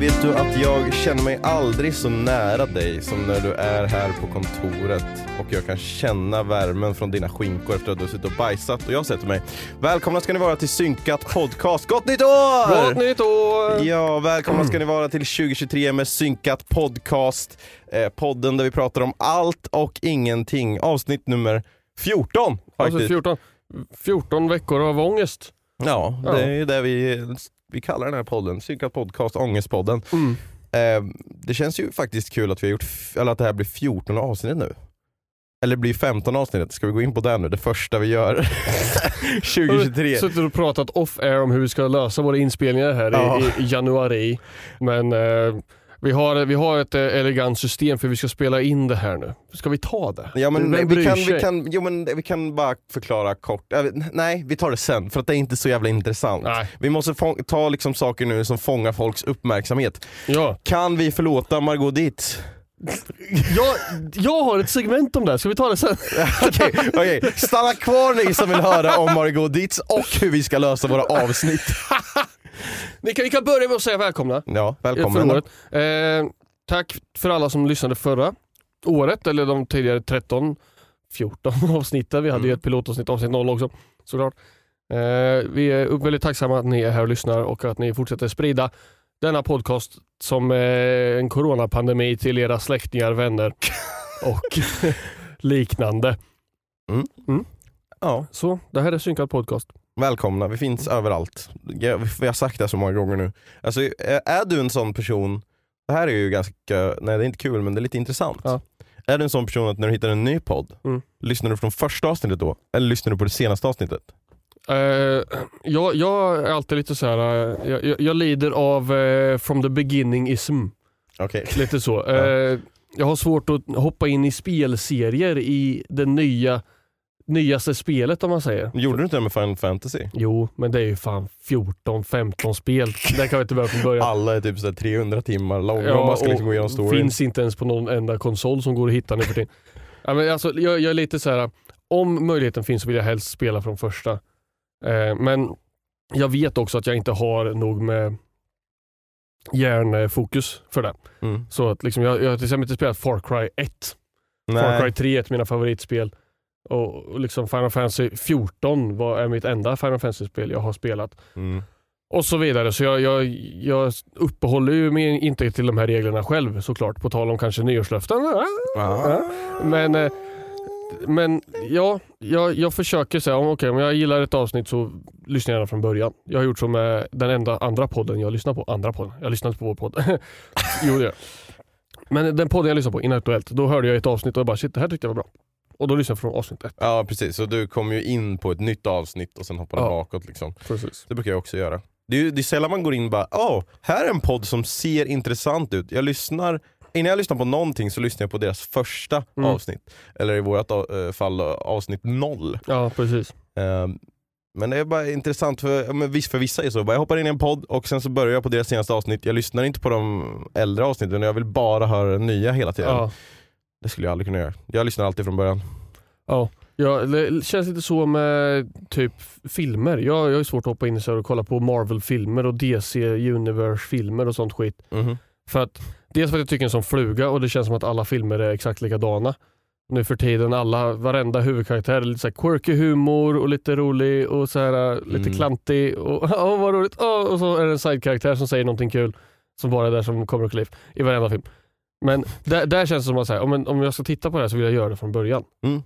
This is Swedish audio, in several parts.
vet du att jag känner mig aldrig så nära dig som när du är här på kontoret och jag kan känna värmen från dina skinkor efter att du har suttit och bajsat och jag sätter mig. Välkomna ska ni vara till Synkat Podcast. Gott nytt år! Gott nytt år! Ja, välkomna ska ni vara till 2023 med Synkat Podcast. Eh, podden där vi pratar om allt och ingenting. Avsnitt nummer 14 faktiskt. Alltså 14, 14 veckor av ångest. Ja, det är ju det vi, vi kallar den här podden. Synkat podcast, Ångestpodden. Mm. Eh, det känns ju faktiskt kul att vi har gjort, eller att det här blir 14 avsnitt nu. Eller blir 15 avsnitt, ska vi gå in på det nu? Det första vi gör 2023. Suttit och pratat off-air om hur vi ska lösa våra inspelningar här Ja. i, i januari. Men eh, vi, har, vi har ett eh, elegant system för vi ska spela in det här nu. Ska vi ta det? Ja men, Vem vi, kan, vi, sig? kan, jo, men vi kan bara förklara kort. Äh, nej, vi tar det sen för att det är inte så jävla intressant. Nej. Vi måste ta liksom saker nu som fångar folks uppmärksamhet. Ja. Kan vi förlåta Margot Dietz? Jag, jag har ett segment om det, här. ska vi ta det sen? Okej, okej. stanna kvar ni som vill höra om Margot Dietz och hur vi ska lösa våra avsnitt. Vi kan, vi kan börja med att säga välkomna. Ja, året. Eh, tack för alla som lyssnade förra året, eller de tidigare 13, 14 avsnitten. Vi hade ju Mm. ett pilotavsnitt, avsnitt 0 också såklart. Eh, vi är väldigt tacksamma att ni är här och lyssnar och att ni fortsätter sprida denna podcast som eh, en coronapandemi till era släktingar, vänner och liknande. Ja, Så, det här är Synkad Podcast. Välkomna. Vi finns överallt. Jag- Vi har sagt det så många gånger nu. Alltså, är du en sån person, det här är ju ganska, nej det är inte kul men det är lite intressant. Ja. Är du en sån person att när du hittar en ny podd, Mm. lyssnar du från första avsnittet då? Eller lyssnar du på det senaste avsnittet? Eh, jag, jag är alltid lite så här. eh, jag, jag, lider av eh, from the beginning-ism. Okej. Lite så. Jag har svårt att hoppa in i spelserier i det nya, nyaste spelet om man säger. Gjorde du inte det med Final Fantasy? Jo, men det är ju fan 14-15 spel. Där kan vi inte börja från början. Alla är typ så här 300 timmar långa om man ska liksom gå igenom storyn. finns inte ens på någon enda konsol som går att hitta nu för tiden. ja, men alltså, jag, jag är lite så här. om möjligheten finns så vill jag helst spela från första. Eh, men jag vet också att jag inte har nog med hjärnfokus för det. Mm. Så att liksom, jag, jag har till exempel inte spelat Far Cry 1. Far Cry Nej. 3 är ett av mina favoritspel. Och, liksom Final Fantasy 14 var, är mitt enda Final Fantasy-spel jag har spelat. Mm. Och så vidare. Så jag, jag, jag uppehåller ju mig inte till de här reglerna själv såklart. På tal om kanske nyårslöften. Ah. Men, eh, men ja, jag, jag försöker säga om, okej, om jag gillar ett avsnitt så lyssnar jag gärna från början. Jag har gjort så med den enda andra podden jag lyssnar på. Andra podden? Jag lyssnar inte på vår podd. jo det gör jag. Men den podden jag lyssnar på, Inaktuellt, då hörde jag ett avsnitt och jag bara shit det här tyckte jag var bra. Och då lyssnade jag från avsnitt ett. Ja precis, så du kommer ju in på ett nytt avsnitt och sen hoppar du Ja. bakåt liksom. Precis. Det brukar jag också göra. Det är, ju- det är sällan man går in och bara åh, här är en podd som ser intressant ut. Jag lyssnar innan jag lyssnar på någonting så lyssnar jag på deras första Mm. avsnitt. Eller i vårt eh, fall eh, avsnitt noll. Ja precis. Eh, men det är bara intressant, för, ja, men visst för vissa är det så. Jag hoppar in i en podd och sen så börjar jag på deras senaste avsnitt. Jag lyssnar inte på de äldre avsnitten, jag vill bara höra nya hela tiden. Ja. Det skulle jag aldrig kunna göra. Jag lyssnar alltid från början. Ja. Ja, det känns lite så med typ filmer. Jag, jag har svårt att hoppa in här och kolla på Marvel-filmer och DC Universe-filmer och sånt skit. Mhm. För att, dels för att jag tycker en sån fluga och det känns som att alla filmer är exakt likadana. Nu för tiden, alla, varenda huvudkaraktär är lite så quirky humor och lite rolig och så här, äh, lite Mm. klantig och åh vad roligt. Åh, och så är det en sidekaraktär som säger någonting kul som bara är där som comic relief i varenda film. Men där, där känns det som att så här, om, om jag ska titta på det här så vill jag göra det från början. Mm.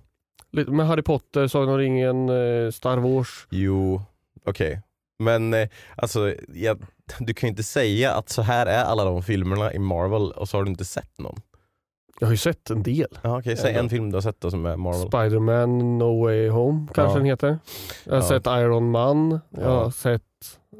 Lite med Harry Potter, Sagan om ringen, eh, Star Wars. Jo, okej. Men eh, alltså, jag, du kan ju inte säga att så här är alla de filmerna i Marvel och så har du inte sett någon. Jag har ju sett en del. Ja, okej, säg Ja. en film du har sett då som är Marvel. Spider-Man No Way Home kanske Ja. den heter. Jag har Ja. sett Iron Man. Jag Ja. har sett,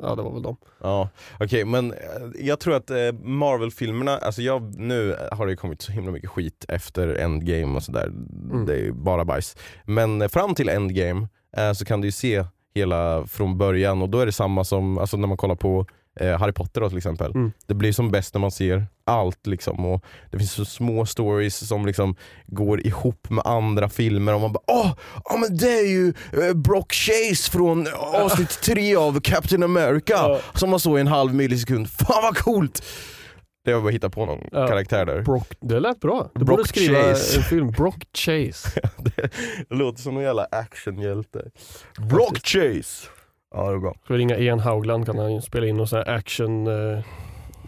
ja det var väl dem. Ja, okej men eh, jag tror att eh, Marvel-filmerna, alltså jag, nu har det kommit så himla mycket skit efter Endgame och sådär. Mm. Det är ju bara bajs. Men eh, fram till Endgame eh, så kan du ju se hela från början och då är det samma som alltså när man kollar på eh, Harry Potter då, till exempel. Mm. Det blir som bäst när man ser allt liksom. Och det finns så små stories som liksom går ihop med andra filmer och man bara åh, ja men det är ju eh, Brock Chase från avsnitt tre av Captain America som man såg i en halv millisekund. Fan vad coolt! Det var bara att hitta på någon Ja. karaktär där. Brock, det lät bra. Du Brock borde skriva Chase. en film, Brock Chase. det låter som en jävla actionhjälte. Brock Chase! Ja det är bra. Ska vi ringa Ian Haugland kan han spela in någon sån här action eh,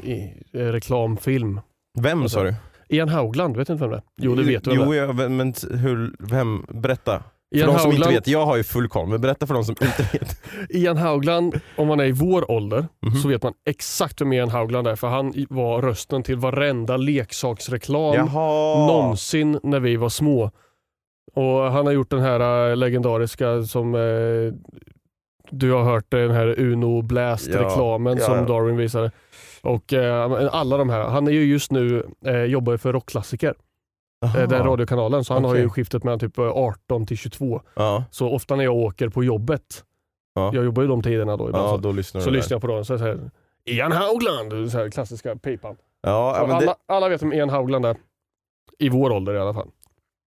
i, eh, reklamfilm. Vem sa du? Ian Haugland, vet du inte vem det är? Jo det vet du? Jo, ja, men men hur, vem? Berätta. För Ian de som inte Haugland, vet, jag har ju full koll, men berätta för de som inte vet. Ian Haugland, om man är i vår ålder Mhm. så vet man exakt vem Ian Haugland är för han var rösten till varenda leksaksreklam Jaha! någonsin när vi var små. Och Han har gjort den här eh, legendariska som eh, du har hört, den här Uno Blast-reklamen Ja, som ja. Darwin visade. Och eh, alla de här, han är ju just nu, eh, jobbar för Rockklassiker, Jaha. eh, den radiokanalen, så han har ju skiftet mellan typ eh, 18 till 22. Ja, Så ofta när jag åker på jobbet, Ja. jag jobbar ju de tiderna då ibland, så, då lyssnar så där. lyssnar jag på dem. Så så här, Ian Haugland, så här klassiska pipan. Så alla, det, alla vet vem Ian Haugland är. I vår ålder i alla fall.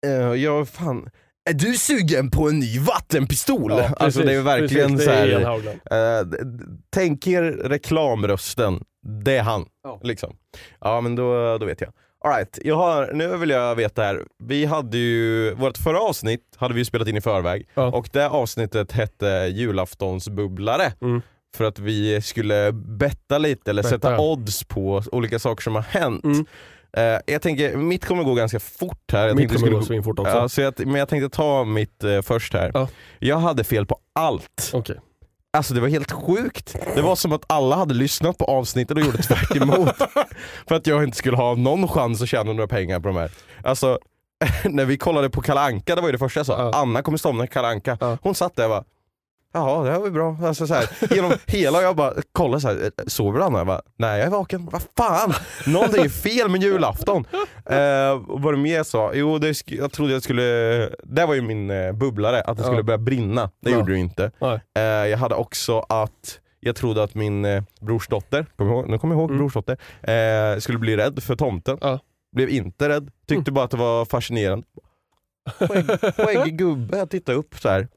eh, ja, fan. Är du sugen på en ny vattenpistol? Ja, alltså precis, det är verkligen precis, så det är Ian här. Eh, tänk er reklamrösten, det är han. Ja. Liksom. Ja men då, då vet jag. All right, jag har, nu vill jag veta här. Vi hade ju, vårt förra avsnitt hade vi ju spelat in i förväg Ja. och det avsnittet hette julaftonsbubblare. Mm. För att vi skulle betta lite eller Betta. sätta odds på olika saker som har hänt. Mm. Eh, jag tänker, mitt kommer gå ganska fort här. Jag Mitt kommer gå skulle- svinfort också. Ja, så jag, men jag tänkte ta mitt eh, först här. Ja. Jag hade fel på allt. Okej. Alltså det var helt sjukt. Det var som att alla hade lyssnat på avsnittet och gjorde tvärt emot. För att jag inte skulle ha någon chans att tjäna några pengar på de här. Alltså, när vi kollade på Kalanka, det var ju det första jag sa. Ja. Anna kommer somna i Kalanka. Ja. Hon satt där och bara Jaha, det här var bra. Alltså, så här, genom hela, jag bara kollade så här, sover Anna? Jag bara, nej jag är vaken. Vad fan? Någonting är fel med julafton. Eh, och vad det mer jag sa? Jo, det, jag trodde jag skulle, det var ju min eh, bubblare, att det Ja. skulle börja brinna. Det Ja. gjorde det ju inte. Nej. Eh, jag hade också att jag trodde att min eh, brorsdotter, kom ihåg, nu kommer jag ihåg Mm. brorsdotter, eh, skulle bli rädd för tomten. Ja. Blev inte rädd, tyckte Mm. bara att det var fascinerande. Skägg- Skäggig gubbe, jag tittade upp så här.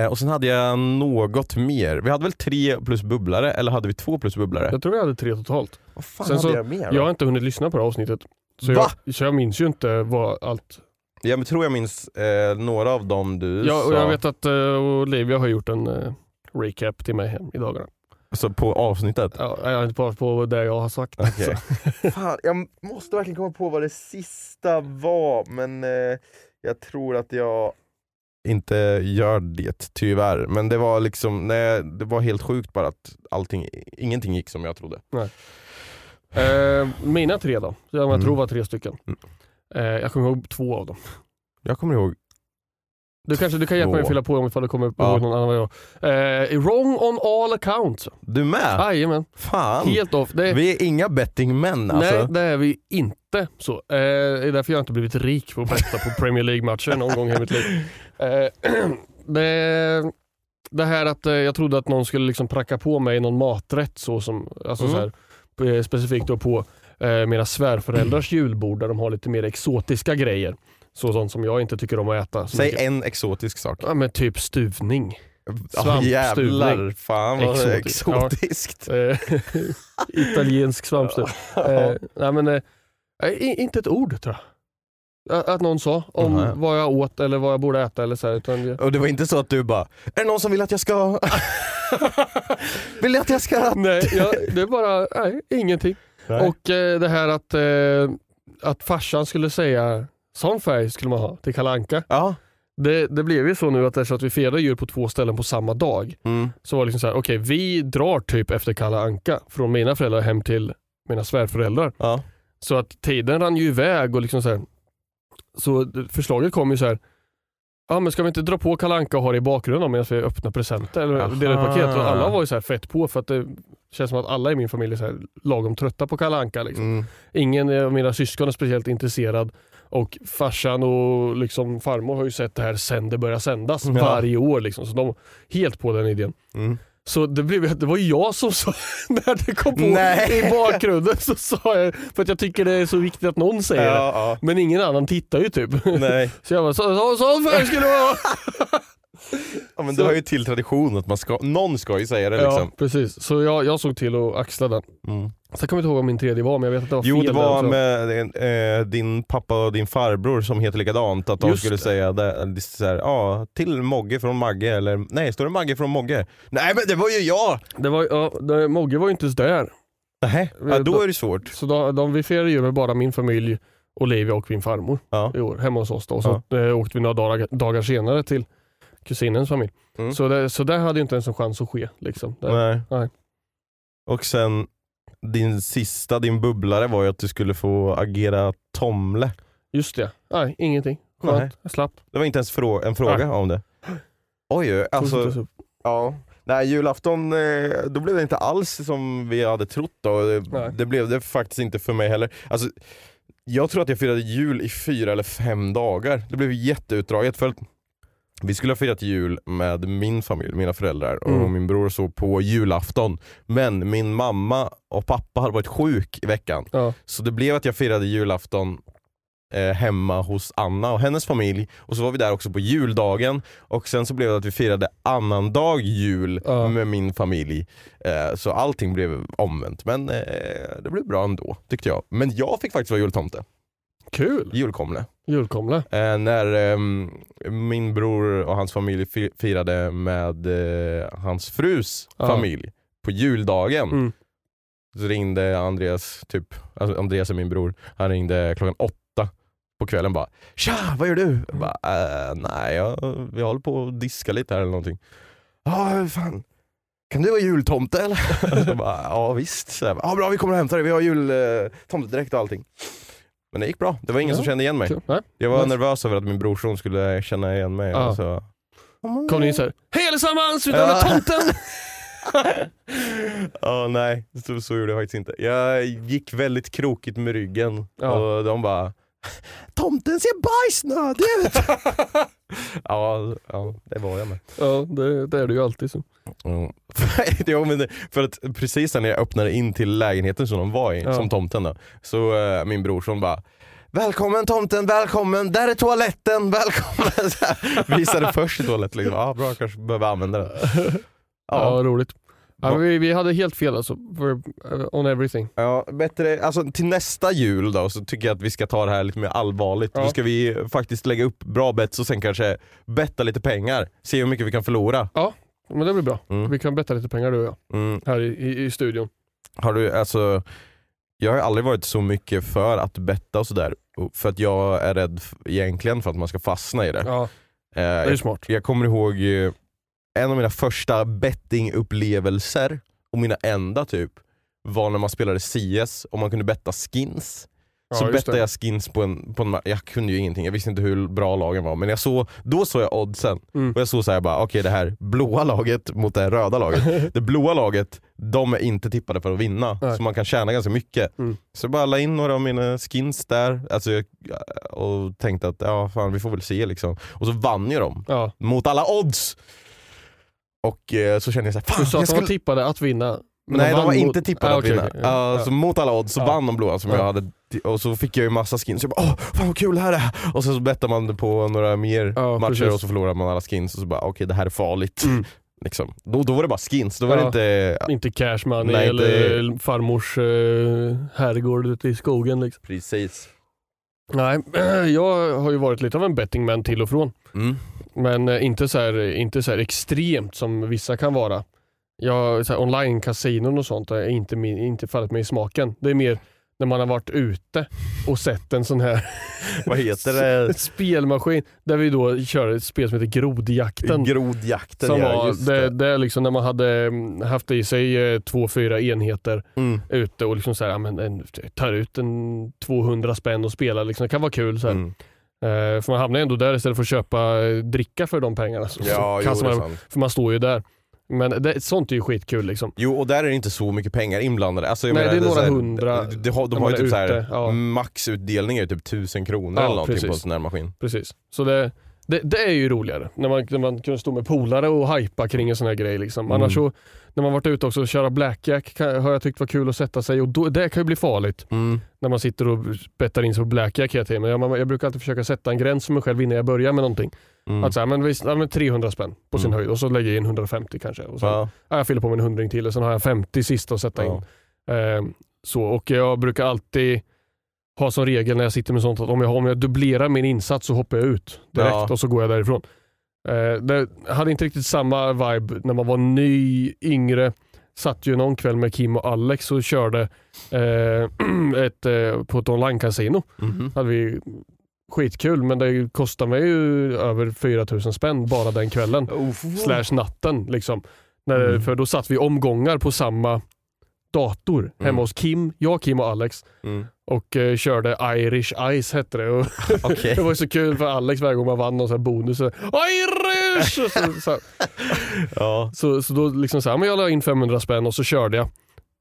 Eh, och sen hade jag något mer. Vi hade väl tre plus bubblare, eller hade vi två plus bubblare? Jag tror vi hade tre totalt. Vad fan Sen hade så- jag mer? Jag har inte hunnit lyssna på det här avsnittet. Så Va? jag, så jag minns ju inte vad allt... Ja, men tror jag minns eh, några av dem du Ja, och sa jag vet att uh, Olivia har gjort en eh, recap till mig hem i dagarna. alltså, på avsnittet. Ja, jag har inte bara på det jag har sagt. Okej. Fan, jag måste verkligen komma på vad det sista var, men eh, jag tror att jag inte gör det tyvärr. Men det var liksom, nej, det var helt sjukt bara att allting, ingenting gick som jag trodde. Eh, mina tre då, jag Mm. tror var tre stycken. Mm. Eh, jag kommer ihåg två av dem. Jag kommer ihåg, Du kanske du kan hjälpa mig att fylla på om ifall du kommer Ja. ihåg någon annan jag. Eh, wrong on all accounts. du med? Jajamän, Fan, helt off. Det, vi är inga bettingmän alltså. Nej det är vi inte. Inte så. Eh, det är därför jag inte blivit rik på att betta på Premier League-matcher någon gång i mitt liv. Eh, det, det här att eh, jag trodde att någon skulle liksom pracka på mig någon maträtt så som, alltså Mm. så här, eh, specifikt då på eh, mina svärföräldrars julbord där de har lite mer exotiska grejer. Så sånt som jag inte tycker om att äta. Säg mycket. en exotisk sak. Ja, men typ stuvning. Ja, Svampstuvning. jävlar, fan vad Exotiskt. Ja. exotiskt. Italiensk svampstuv. Eh, nej, men, eh, i- inte ett ord tror jag. Att, någon sa om Nej. vad jag åt eller vad jag borde äta. Eller så här, utan jag, Och det var inte så att du bara, är det någon som vill att jag ska... vill att jag ska... nej, jag, det är bara nej, ingenting. Nej. Och eh, det här att, eh, att farsan skulle säga sån färg skulle man ha till kalanka. Ja. Det, det blev ju så nu att eftersom att vi firar jul på två ställen på samma dag Mm. så var det liksom så här, okej vi drar typ efter Kalle Anka från mina föräldrar hem till mina svärföräldrar. Ja. Så att tiden rann ju iväg och liksom så här. Så förslaget kom ju så här. Ja men ska vi inte dra på Kalle Anka och ha det i bakgrunden medan vi öppnar presenter eller Aha. delar paket? Och alla var ju så här fett på för att det känns som att alla i min familj är så här lagom trötta på Kalle Anka. Liksom. Mm. Ingen av mina syskon är speciellt intresserad och farsan och liksom farmor har ju sett det här sen det började sändas Ja. varje år. Liksom. Så de är helt på den idén. Mm. Så det, blev, det var jag som sa, när det kom på Nej. i bakgrunden så sa jag, för att jag tycker det är så viktigt att någon säger det. Ja, Men ingen annan tittar ju typ. ja. Nej. Så jag bara, så, så, så skulle det vara. Ja, men du har ju till tradition att man ska, någon ska ju säga det Ja, liksom. precis. Så jag, jag såg till att axla den. Mm. Sen kommer jag inte ihåg vad min tredje var, men jag vet att det var Jo fel det där var med eh, din pappa och din farbror som heter likadant, att de Just skulle det. säga det, det, så här, ja, till Mogge från Magge, eller nej, står det Magge från Mogge? Nej men det var ju jag! Det var, ja, det, Mogge var ju inte ens där. Nej, ja, då är det svårt. Så då, de, vi firade jul med bara min familj, Olivia och min farmor Ja. i år, hemma hos oss. Då. Och så eh, åkte vi några dagar, dagar senare till kusinens familj. Mm. Så, det, så där hade ju inte ens en chans att ske. Liksom. Det, Nej. Nej. Och sen din sista, din bubblare var ju att du skulle få agera Tomle. Just det, nej ingenting. Skönt, Nej. jag slapp. Det var inte ens frå- en fråga om det. Oj, alltså, ja. Nej, julafton, eh, då blev det inte alls som vi hade trott då. Nej. Det, det blev det faktiskt inte för mig heller. Alltså, jag tror att jag firade jul i fyra eller fem dagar. Det blev jätteutdraget för att vi skulle ha firat jul med min familj, mina föräldrar och Mm. min bror så på julafton. Men min mamma och pappa hade varit sjuk i veckan. Ja. Så det blev att jag firade julafton eh, hemma hos Anna och hennes familj och så var vi där också på juldagen och sen så blev det att vi firade annandag jul Ja. med min familj. Eh, så allting blev omvänt men eh, det blev bra ändå tyckte jag. Men jag fick faktiskt vara jultomte, Kul! julkomle. Julkomle. Eh, när ehm, min bror och hans familj fi- firade med eh, hans frus Ja. familj på juldagen. Mm. Så ringde Andreas, typ, alltså Andreas är min bror, han ringde klockan åtta på kvällen bara Tja, vad gör du? Jag bara, äh, nej, jag, vi håller på att diska lite här eller någonting. Ja, fan. Kan du vara jultomte eller? jag bara, ja visst. Så jag bara, ja, bra vi kommer och hämtar dig, vi har jultomtedräkt och allting. Men det gick bra, det var ingen Ja, som kände igen mig. Jag var nervös över att min brorson skulle känna igen mig. Ja. och Så. Kom ni in såhär, hej allesammans, utan Ja. tomten! Ja, nej, så, så gjorde jag faktiskt inte. Jag gick väldigt krokigt med ryggen och de bara Tomten ser bajsnödig ut! ja, ja, det var jag med. Ja, det, det är det ju alltid så. Mm. ja, men det, för att precis när jag öppnade in till lägenheten som de var i, Ja. som tomten då, så uh, min brorson bara Välkommen tomten, välkommen, där är toaletten, välkommen! Visade först toaletten, liksom. ah, bra kanske behöver använda den. Ja, Ja, roligt. Ja, vi, vi hade helt fel alltså, for, uh, on everything. Ja, bättre, alltså till nästa jul då så tycker jag att vi ska ta det här lite mer allvarligt. Ja. Då ska vi faktiskt lägga upp bra bets och sen kanske betta lite pengar. Se hur mycket vi kan förlora. Men det blir bra. Mm. Vi kan betta lite pengar du och jag, Mm. här i, i, i studion. Har du, alltså, jag har aldrig varit så mycket för att betta och sådär. För att jag är rädd egentligen för att man ska fastna i det. Ja, Eh, det är ju jag, smart. jag kommer ihåg en av mina första bettingupplevelser, och mina enda typ, var när man spelade CS och man kunde betta skins. Så bettade jag skins på en, på en jag kunde ju ingenting, jag visste inte hur bra lagen var men jag såg, då såg jag oddsen Mm. och jag såg såhär bara okej det här blåa laget mot det här röda laget. det blåa laget, de är inte tippade för att vinna Nej. så man kan tjäna ganska mycket. Mm. Så jag bara la in några av mina skins där alltså, och tänkte att ja fan vi får väl se liksom. Och så vann ju de Ja. mot alla odds! Och eh, så kände jag såhär, fan Du sa att jag de var skulle... tippade att vinna. men Nej de vann var mot- inte tippade Ah, att vinna. okej, ja. Ja, så mot alla odds så Ja. vann de blåa som Ja. jag hade och så fick jag ju massa skins, jag bara åh fan vad kul det här är! Och sen så bettar man på några mer Ja, matcher precis. och så förlorar man alla skins och så bara okej det här är farligt. Mm. Liksom. Då, då var det bara skins, då var det inte... Inte cash money Nej, eller farmors eh, herrgård ute i skogen. Liksom. Precis. Nej, jag har ju varit lite av en bettingman till och från. Mm. Men eh, inte så här, inte så här extremt som vissa kan vara. Jag, så här, online-kasinon och sånt är inte, inte fallit mig i smaken. Det är mer när man har varit ute och sett en sån här Vad heter det? spelmaskin där vi då kör ett spel som heter Grodjakten. Grodjakten Som ja, var, det, det. är liksom när man hade mm, haft i sig eh, två, fyra enheter Mm. ute och liksom så här, ja, men en, tar ut en 200 spänn och spelar. Liksom. Det kan vara kul. Så. Mm. Eh, för man hamnar ändå där istället för att köpa eh, dricka för de pengarna. Så, Ja, så jo, det man, för man står ju där. Men det, sånt är ju skitkul. Liksom. Jo och där är det inte så mycket pengar inblandade. Alltså, Nej, menar, det är några så här- hundra De, har, de när har ju typ så här, ute, ja. maxutdelning är ju typ tusen kronor Ja, eller någonting precis. på en sån här maskin. Precis. Så det, det, det är ju roligare när man, när man kan stå med polare och hypa kring en sån här grej. Liksom. Mm. Annars så, när man varit ute också och köra blackjack kan, har jag tyckt var kul att sätta sig och då, det kan ju bli farligt. Mm. När man sitter och bettar in sig på blackjack hela tiden. Men jag, jag brukar alltid försöka sätta en gräns för mig själv innan jag börjar med någonting. Mm. Att så här, men visst, ja, men 300 spänn på sin Mm. höjd och så lägger jag in 150 kanske. Och så, Ja. ja, jag fyller på med en hundring till och sen har jag 50 sista att sätta in. Eh, så, och jag brukar alltid ha som regel när jag sitter med sånt att om jag, om jag dubblerar min insats så hoppar jag ut direkt Ja. och så går jag därifrån. Eh, det hade inte riktigt samma vibe när man var ny, yngre. Satt ju någon kväll med Kim och Alex och körde eh, ett, eh, på ett online-casino. Mhm. hade vi skitkul men det kostade mig ju över 4000 spänn bara den kvällen. Slash natten. Liksom. När, Mm. För då satt vi omgångar på samma dator hemma Mm. hos Kim, jag, Kim och Alex Mm. och eh, körde Irish Ice hette det. Och Okej. det var så kul för Alex varje gång man vann någon sån här bonus. Så, Irish! Så, så, Ja. så, så då liksom så här, men jag la in 500 spänn och så körde jag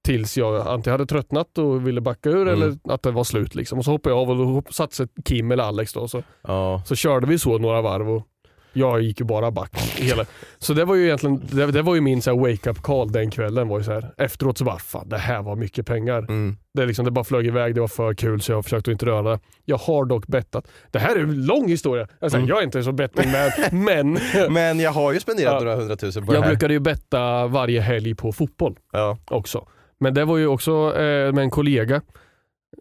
tills jag antingen hade tröttnat och ville backa ur Mm. eller att det var slut. Liksom. Och så hoppade jag av och då satte sig Kim eller Alex. Då, så, Ja. så körde vi så några varv och jag gick ju bara back. Hela. Så det var ju egentligen det, det var ju min wake-up call den kvällen. Var ju så här. Efteråt så bara, fan det här var mycket pengar. Mm. Det, liksom, det bara flög iväg, det var för kul så jag försökte inte röra det. Jag har dock bettat. Det här är en lång historia. Jag, säger, Mm. jag är inte så betting man, men Men jag har ju spenderat Ja. några hundratusen på jag det här. brukade ju betta varje helg på fotboll Ja. också. Men det var ju också eh, med en kollega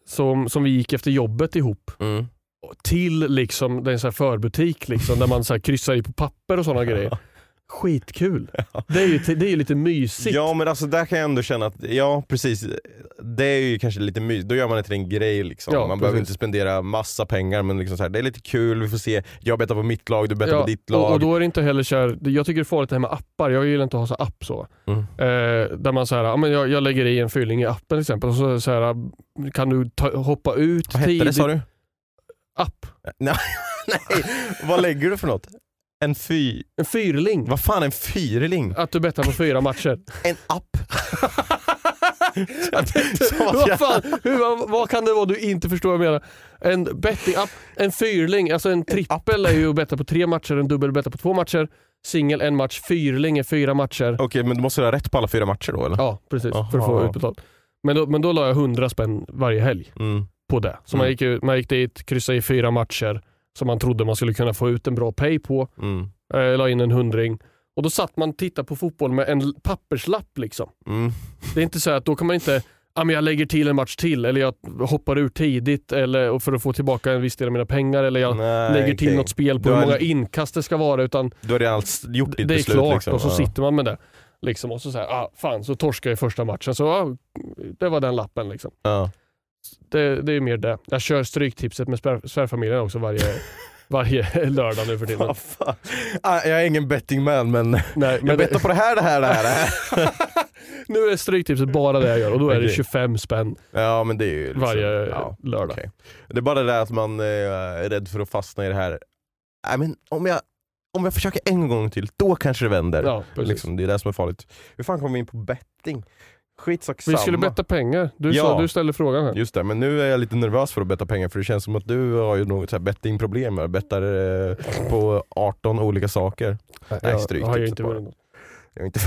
som, som vi gick efter jobbet ihop Mm. Till liksom, det är en sån här förbutik liksom, där man så här kryssar i på papper och sådana grejer. Skitkul. Det är ju det är ju lite mysigt. Ja men alltså där kan jag ändå känna att, ja precis, det är ju kanske lite mysigt, då gör man det till en grej liksom. Ja, man behöver precis. inte spendera massa pengar men liksom så här, det är lite kul, vi får se, jag bettar på mitt lag, du bettar Ja, på ditt lag. och, och då är det inte heller så här, jag tycker det är farligt det här med appar. Jag gillar inte att ha så app så. Mm. Eh, där man så här, ja, men jag, jag lägger i en fyllning i appen till exempel och så, så här, kan du ta, hoppa ut Vad hette det sa du? App. Nej, nej, vad lägger du för något? En fy... En fyrling. Vad fan en fyrling? Att du bettar på fyra matcher. En app? Vad, fan, hur, vad, vad kan det vara du inte förstår vad jag menar? En betting-app, en fyrling, alltså en trippel är ju att betta på tre matcher, en dubbel betta på två matcher, singel en match, fyrling är fyra matcher. Okej men du måste ha rätt på alla fyra matcher då eller? Ja, precis. För att få Aha. utbetalt. Men då, men då la jag 100 spänn varje helg Mm. På det. Så man, Mm. gick, ju- man gick dit, kryssade i fyra matcher som man trodde man skulle kunna få ut en bra pay på. Mm. Eh, la in en hundring. Och då satt man och tittade på fotboll med en papperslapp liksom. Mm. Det är inte så att då kan man inte Ja, men jag lägger till en match till eller jag hoppar ur tidigt eller, för att få tillbaka en viss del av mina pengar eller jag Nej, lägger till något spel på Du hur många inkast det ska vara utan Du har redan gjort ditt det är beslut klart liksom. och så Ja. sitter man med det. Liksom, och så säger ah, fan så torskar jag i första matchen så ah, det var den lappen liksom. Ja. Det, det är mer det. Jag kör stryktipset med svär- svärfamiljen också varje, varje lördag nu för tiden. Vad fan. Ah, Jag är ingen bettingman men Nej, jag men bettar det, på det här, det här, det här. Det här. nu är Stryktipset bara det jag gör och då är det Okej. 25 spänn Ja men det är ju liksom, varje ja, lördag. okej. Det är bara det där att man eh, är rädd för att fastna i det här. Nej, men om, jag, om jag försöker en gång till, då kanske det vänder. Ja, liksom, det är det som är farligt. Hur fan kom vi in på betting? Skitsak Vi skulle betta pengar. Du, Ja. sa, du ställde frågan här. Just det, men nu är jag lite nervös för att betta pengar för det känns som att du har ju något bettingproblem. Jag bettar eh, på 18 olika saker. Nej, jag stryk har ju tipset inte vunnit. Jag har inte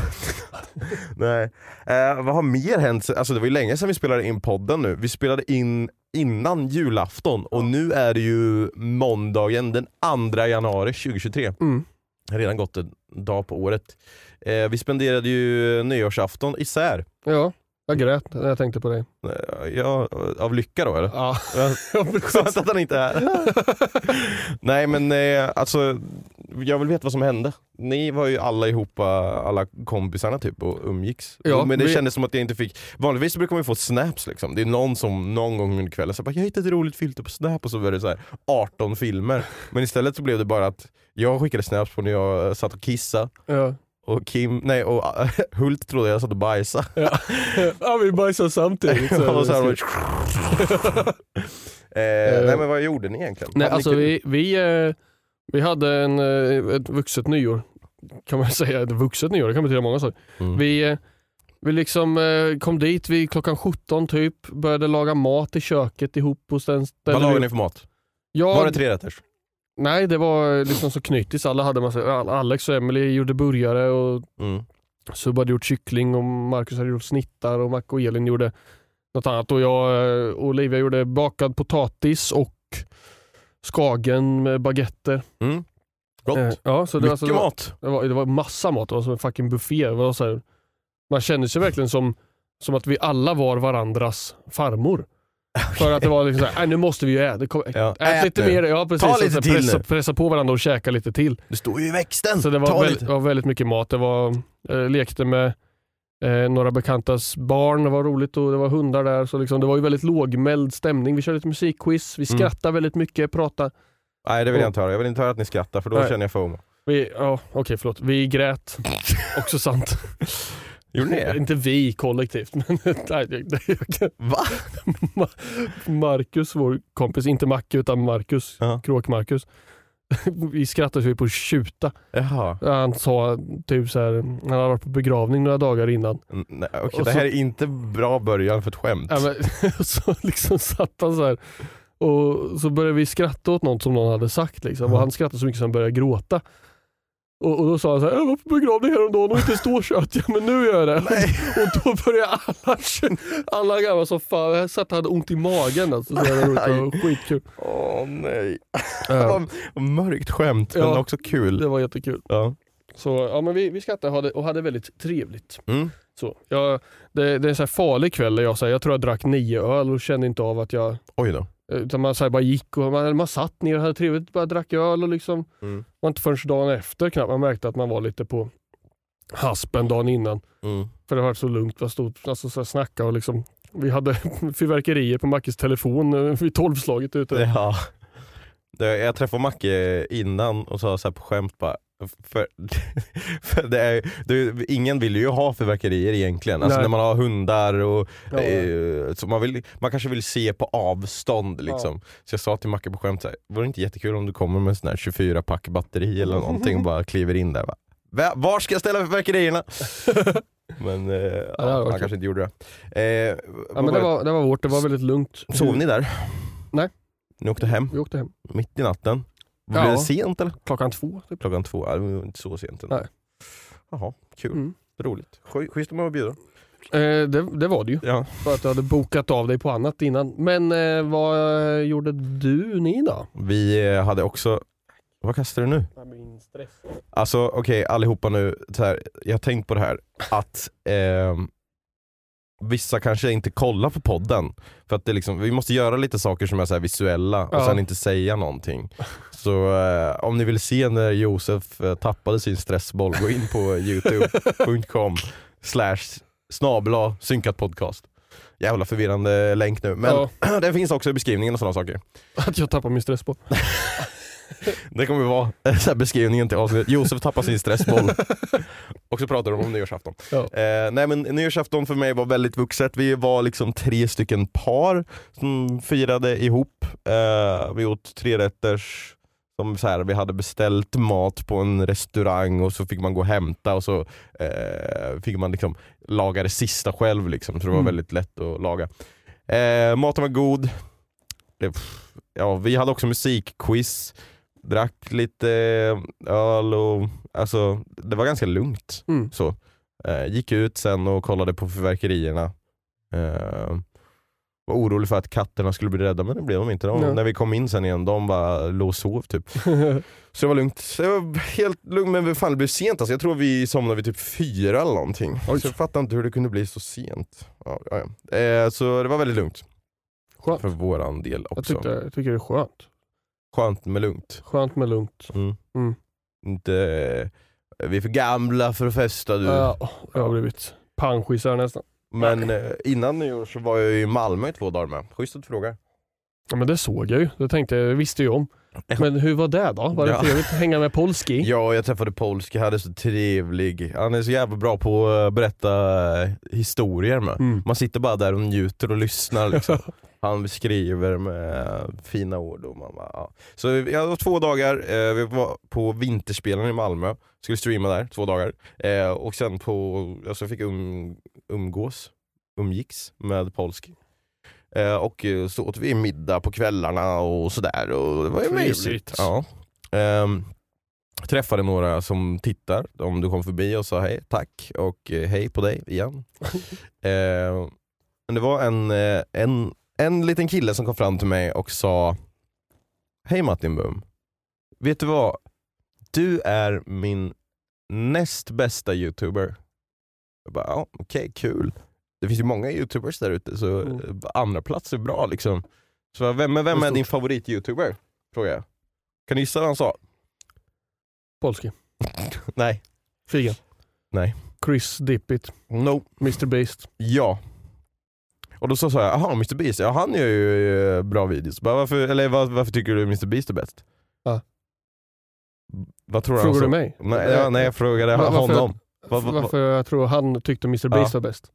Nej. Eh, vad har mer hänt? Alltså det var ju länge sedan vi spelade in podden nu. Vi spelade in innan julafton och nu är det ju måndagen den 2 januari 2023. Mm. Det har redan gått en dag på året. Eh, vi spenderade ju nyårsafton isär. Ja, jag grät när jag tänkte på dig. Eh, ja, av lycka då eller? Ja, Skönt att han inte är här. Nej men eh, alltså, jag vill veta vad som hände. Ni var ju alla ihop, alla kompisarna typ och umgicks. Ja, men det vi- kändes som att jag inte fick, vanligtvis brukar man ju få snaps liksom. Det är någon som någon gång under kvällen säger jag hittade ett roligt filter på snap och så var det så här 18 filmer. Men istället så blev det bara att jag skickade snaps på när jag eh, satt och kissade ja. Och Kim, nej och Hult trodde jag satt och bajsade. ja. ja vi bajsade samtidigt. och så här, eh, nej men vad gjorde ni egentligen? Nej, alltså vi, vi, eh, vi hade en, eh, ett vuxet nyår. Kan man säga. Ett vuxet nyår, det kan betyda många saker. Mm. Vi, eh, vi liksom eh, kom dit vid klockan 17 typ, började laga mat i köket ihop hos den Vad lagade ni för mat? Ja, Var det tre rätters? Nej, det var liksom så knytis. Alla hade massa, Alex och Emily gjorde burgare och Mm. Subba hade gjort kyckling och Marcus hade gjort snittar och Mac och Elin gjorde något annat. Och jag eh, och Olivia gjorde bakad potatis och skagen med baguetter. Mm. Gott. Eh, ja, så det, Mycket alltså, det, var, mat. det, var, det var massa mat, det var som en fucking buffé. Här, man kände sig verkligen som, som att vi alla var varandras farmor. För att det var liksom såhär, "Nej, nu måste vi ju äta. Kom, Ja, ät, ät lite nu. mer. Ja, precis. Ta så lite här till pressa, nu. pressa på varandra och käka lite till. Det står ju i växten. Så det var, väldigt, var väldigt mycket mat. Det var, eh, lekte med eh, några bekantas barn, det var roligt och det var hundar där. Så liksom, det var ju väldigt lågmäld stämning. Vi körde lite musikquiz, vi Mm. skrattade väldigt mycket, pratade. Nej det vill jag inte höra. Jag vill inte höra att ni skrattar för då Nej. känner jag FOMO. Vi, ja, okej förlåt. Vi grät. Också sant. Gjorde ni det? Inte vi kollektivt, men Va? Marcus, vår kompis, inte Macke utan Marcus, Ja. Kråk-Marcus. Vi skrattade så vi på att tjuta. Jaha. Han sa typ så här, han hade varit på begravning några dagar innan. Mm, Nej, okej, Och det så- här är inte bra början för ett skämt. Ja, men, så liksom satt han så här och så började vi skratta åt något som någon hade sagt. Liksom. Och han skrattade så mycket så han började gråta. Och, och då sa han så här, jag var på begravning häromdagen och inte står kött. Ja men nu gör jag det. Och då började alla, alla gamla som fan, jag satt och hade ont i magen. Alltså, så roligt och skitkul. Åh nej. Vad mörkt skämt men Ja. också kul. det var jättekul. Ja. Så ja, men vi, vi skrattade och hade, och hade väldigt trevligt. Mm. Så, jag, det, det är en så farlig kväll där jag, så här, jag tror jag drack nio öl och kände inte av att jag Oj då. Utan man så här, bara gick och man, man satt ner och hade trevligt, bara drack öl och liksom Mm. var inte förrän dagen efter knappt man märkte att man var lite på haspen dagen innan. Mm. För det var så lugnt, man stod alltså, så snacka och liksom vi hade fyrverkerier på Mackes telefon eh, vid tolvslaget ute. Ja. Jag träffade Macke innan och sa så på skämt bara för, för det är, det, ingen vill ju ha fyrverkerier egentligen. Alltså Nej. när man har hundar och Ja. eh, så man, vill, man kanske vill se på avstånd liksom. Så jag sa till Macke på skämt så här, vore det inte jättekul om du kommer med en sån här 24 pack batteri eller någonting och bara kliver in där. Bara, "Va- Var ska jag ställa fyrverkerierna? Men eh, ja, var han kul. kanske inte gjorde det. Eh, Ja, men det, var, det var vårt, det var väldigt lugnt. Sov ni där? Nej. Ni åkte hem Vi åkte hem mitt i natten? Ja. Blev det sent eller? klockan två. Typ. Klockan två, ja, det var inte så sent ändå. Nej. Jaha, kul. Mm. Roligt. Sch- Schysst om man var bjuda. Eh, det, det var det ju. Ja. För att jag hade bokat av dig på annat innan. Men eh, vad eh, gjorde du ni då? Vi eh, hade också, vad kastar du nu? Min stress. Alltså okej allihopa nu, så här, jag har tänkt på det här att ehm, vissa kanske inte kollar på podden. För att det liksom, vi måste göra lite saker som är så visuella och Ja. sen inte säga någonting. Så eh, om ni vill se när Josef eh, tappade sin stressboll, gå in på youtube.com slash snabla synkat podcast. Jävla förvirrande länk nu, men Ja. det finns också i beskrivningen och sådana saker. Att jag tappar min stress på. Det kommer vara så här beskrivningen till avsnittet. Josef tappar sin stressboll. Och så pratar de om nyårsafton. Ja. Eh, nej men nyårsafton för mig var väldigt vuxet. Vi var liksom tre stycken par som firade ihop. Eh, vi åt tre rätters som så här, vi hade beställt mat på en restaurang och så fick man gå och hämta och så eh, fick man liksom laga det sista själv. Liksom, så det var Mm. väldigt lätt att laga. Eh, maten var god. Det, ja, vi hade också musikquiz. Drack lite öl och alltså, det var ganska lugnt. Mm. Så. Eh, gick ut sen och kollade på fyrverkerierna. Eh, var orolig för att katterna skulle bli rädda men det blev de inte. De. När vi kom in sen igen, de bara låg och sov typ. Så det var lugnt. Så jag var helt lugn men fan det blev sent alltså. Jag tror vi somnade vid typ fyra eller någonting. Oj. Så jag fattar inte hur det kunde bli så sent. Ja, ja. Eh, så det var väldigt lugnt Skönt. för våran del Jag, också. jag tycker det är skönt. Skönt med lugnt. Skönt med lugnt. Mm. Mm. Inte, eh, vi är för gamla för att festa du. Ja, jag har blivit panschisar nästan. Men eh, innan nyår så var jag i Malmö i två dagar med. Schysst att du frågar. Ja, men det såg jag ju. Det tänkte jag, visste jag om. Men hur var det då? Var det Ja. trevligt att hänga med Polski? Ja, jag träffade Polski, hade så trevlig. Han är så jävla bra på att berätta eh, historier med. Mm. Man sitter bara där och njuter och lyssnar. Liksom. Han beskriver med fina ord. Och man bara, ja. Så jag var två dagar, eh, vi var på Vinterspelen i Malmö, skulle streama där två dagar. Eh, och sen på, alltså jag fick um, umgås, umgicks med Polski. Eh, och eh, så åt vi middag på kvällarna och sådär. Och det var ju mysigt. Ja. Ehm, träffade några som tittar, om du kom förbi och sa hej, tack och eh, hej på dig igen. Ehm, men det var en, eh, en, en liten kille som kom fram till mig och sa Hej Martin Bum, vet du vad? Du är min näst bästa youtuber. Jag bara, ja, okej, kul. Det finns ju många youtubers där ute så Mm. andra plats är bra liksom. Så vem, vem är din favorit-youtuber? Frågade jag. Kan du gissa vad han sa? Polski. Nej. Figen. Nej. Chris Dippit. No. Mr Beast. Ja. Och då sa jag, jaha Mr Beast, ja han gör ju eh, bra videos. Bara, varför, eller var, varför tycker du Mr Beast är bäst? Ja. Vad tror Frågar du mig? Nej, ja, nej jag frågade Va- varför- honom. Vad- Varför jag tror han tyckte Mr Beast var bäst?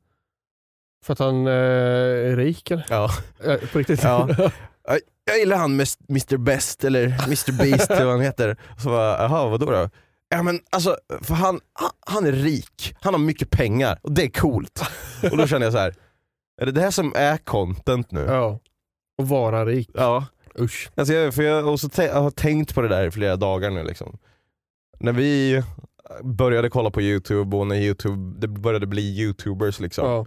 För att han eh, är rik eller? Ja. Eh, på riktigt? Ja. Jag gillar han Mr Best eller Mr Beast eller vad han heter. Så bara, jaha vadå då? Ja men alltså, för han, han, är rik, han har mycket pengar och det är coolt. Och då känner jag så här. är det det här som är content nu? ja. Och vara rik. Ja. Usch. Alltså jag, för jag, och så jag har tänkt på det där i flera dagar nu liksom. När vi började kolla på youtube och när YouTube, det började bli youtubers liksom. Ja.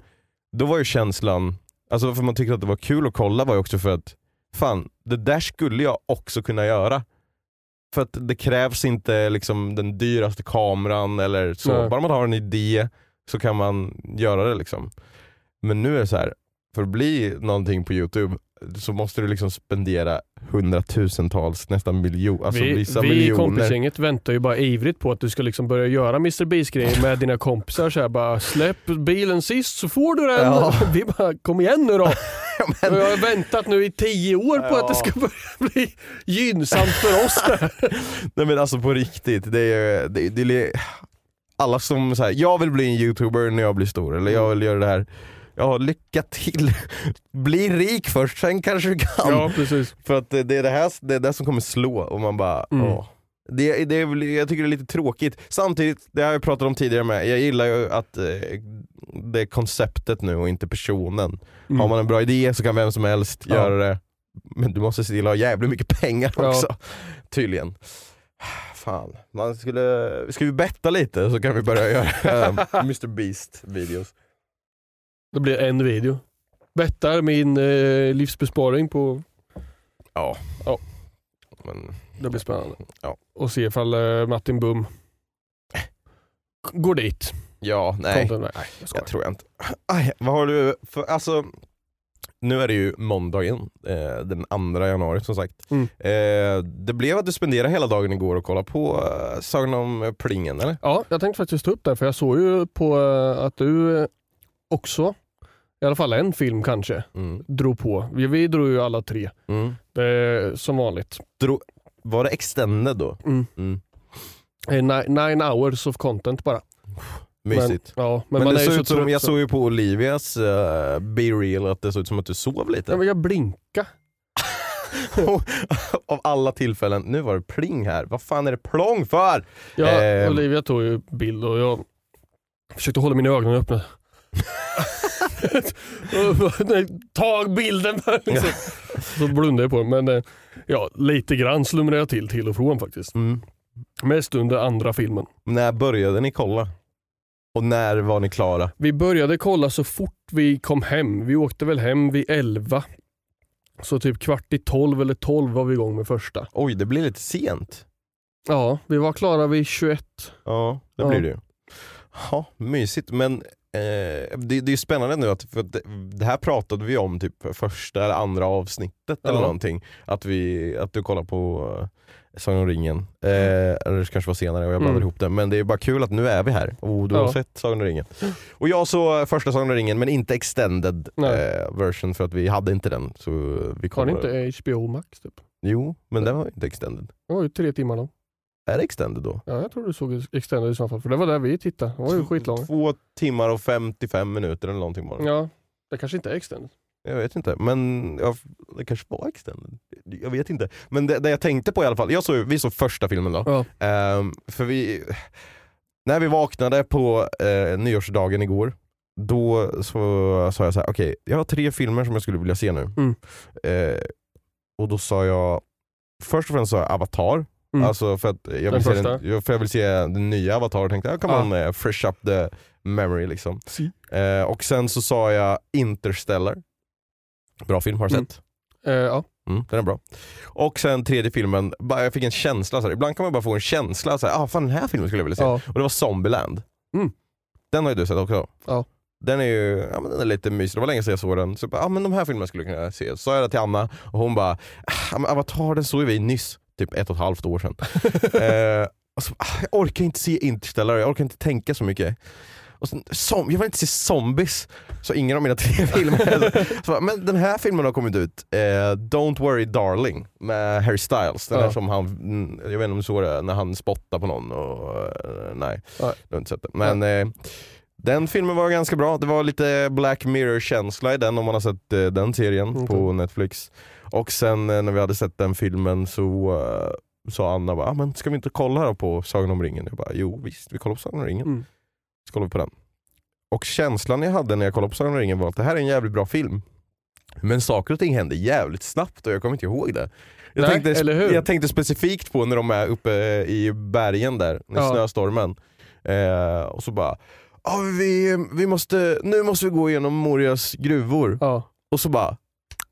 Då var ju känslan, alltså varför man tyckte att det var kul att kolla var ju också för att fan, det där skulle jag också kunna göra. För att det krävs inte liksom den dyraste kameran eller så. Nej. Bara man har en idé så kan man göra det liksom. Men nu är det så här, för att bli någonting på youtube så måste du liksom spendera hundratusentals, nästan miljoner, alltså vi vissa vi i miljoner. kompisgänget väntar ju bara ivrigt på att du ska liksom börja göra Mr Beast-grejer med dina kompisar. Så här, bara släpp bilen sist så får du den. Ja. Vi bara, kom igen nu då. men- jag har väntat nu i tio år på Ja. att det ska börja bli gynnsamt för oss. Nej men alltså på riktigt, det är, det, det är alla som säger jag vill bli en youtuber när jag blir stor, eller jag vill göra det här. Ja, lycka till. Bli rik först, sen kanske du kan. Ja, precis. För att det är det här det är det som kommer slå och man bara, Mm. åh. Det, det jag tycker det är lite tråkigt. Samtidigt, det har jag pratat om tidigare med, jag gillar ju att eh, det är konceptet nu och inte personen. Mm. Har man en bra idé så kan vem som helst Ja. göra det. Men du måste se till att ha jävligt mycket pengar Ja. också. Tydligen. Fan, man skulle, ska vi betta lite så kan vi börja göra um, Mr Beast videos. Det blir en video. Bettar min eh, livsbesparing på... Ja. Ja. Men, Det blir spännande. Ja. Och se ifall eh, Martin Bum går dit. ja, nej. Content- nej jag Jag tror jag inte. Aj, vad har du för, alltså, nu är det ju måndagen, eh, den 2 januari som sagt. Mm. Eh, det blev att du spenderade hela dagen igår och kollade på eh, Sagan om Plingen eller? Ja, jag tänkte faktiskt ta upp det, för jag såg ju på eh, att du också, i alla fall en film kanske, Mm. drog på. Vi, vi drog ju alla tre, Mm. eh, som vanligt. Var det extended då? Mm. Mm. Eh, ni- nine hours of content bara. Mysigt. Men, ja, men, Men, man det är så ut som, jag så- såg ju på Olivias uh, Be Real att det såg ut som att du sov lite. Ja, men jag blinka. Av alla tillfällen, nu var det pling här. Vad fan är det plong för? Ja, Ehm. Olivia tog ju bild och jag försökte hålla mina ögon öppna. Ta bilden! liksom. så blundade jag på den. Men eh, ja, lite grann slumrade jag till till och från faktiskt. Mm. Mest under andra filmen. När började ni kolla? Och när var ni klara? Vi började kolla så fort vi kom hem. Vi åkte väl hem vid 11. Så typ kvart i 12 eller 12 var vi igång med första. Oj, det blir lite sent. Ja, vi var klara vid 21. Ja, det Ja. blir det ju. Ja, mysigt. Men eh, det, det är spännande nu att, för det, det här pratade vi om typ första eller andra avsnittet eller Ja. någonting. Att, vi, att du kollar på uh, Sagan om ringen. Eh, eller det kanske var senare och jag blandade Mm. ihop det. Men det är bara kul att nu är vi här och du har Ja. sett Sagan om ringen. Och jag såg första Sagan om ringen men inte extended eh, version för att vi hade inte den. Så vi Har ni inte HBO Max? Typ? Jo, men den var inte extended. Det var ju tre timmar då. Är det extended då? Ja, jag tror du såg Extended i så fall. För det var där vi tittade. Det var ju skitlångt. Två timmar och 55 minuter eller någonting bara. Ja, det kanske inte är Extended. Jag vet inte, men ja, det kanske var extended. Jag vet inte. Men det, det jag tänkte på i alla fall, jag såg, vi såg första filmen då. Ja. Ehm, för vi, när vi vaknade på eh, nyårsdagen igår, då så sa jag så här: okej jag har tre filmer som jag skulle vilja se nu. Mm. Eh, och då sa jag, först och främst sa jag Avatar, Mm. Alltså för att jag vill, se den, för jag vill se den nya Avatar och tänkte jag kan Ja. man eh, fresh up the memory liksom. Si. Eh, och sen så sa jag Interstellar. Bra film, har du Mm. sett? Eh, ja. Mm, den är bra. Och sen tredje filmen, bara, jag fick en känsla, så här, ibland kan man bara få en känsla, så här, ah, fan den här filmen skulle jag vilja se. ja. Och det var Zombieland. Mm. Den har ju du sett också? Ja. Den är ju ja, men den är lite mysig, det var länge sedan jag såg den. Så jag bara, ah, men de här filmerna skulle jag kunna se. Så sa jag det till Anna och hon bara, ah, Avatar den såg vi nyss, typ ett och ett halvt år sedan. eh, så, ah, jag orkar inte se Interstellar, jag orkar inte tänka så mycket. Och sen, som, jag vill inte se zombies, så ingen av mina tre filmer. så, men den här filmen har kommit ut, eh, Don't Worry Darling med Harry Styles. Den Ja. som han, mm, jag vet inte om du såg det, när han spottar på någon. Och, eh, nej, Nej. du har inte sett det. Men eh, den filmen var ganska bra, det var lite Black Mirror-känsla i den om man har sett eh, den serien Mm, på. Netflix. Och sen eh, när vi hade sett den filmen så eh, sa Anna bara, ah, men ska vi inte kolla på Sagan om ringen? Jag bara, jo visst vi kollar på Sagan om ringen. Mm. Så kollar vi på den. Och känslan jag hade när jag kollade på Sagan om ringen var att det här är en jävligt bra film. Men saker och ting händer jävligt snabbt och jag kommer inte ihåg det. Jag, Nej, tänkte, eller hur? jag tänkte specifikt på när de är uppe i bergen där, i Ja. snöstormen. Eh, och så bara, ah, vi, vi måste, nu måste vi gå igenom Morias gruvor. Ja. Och så bara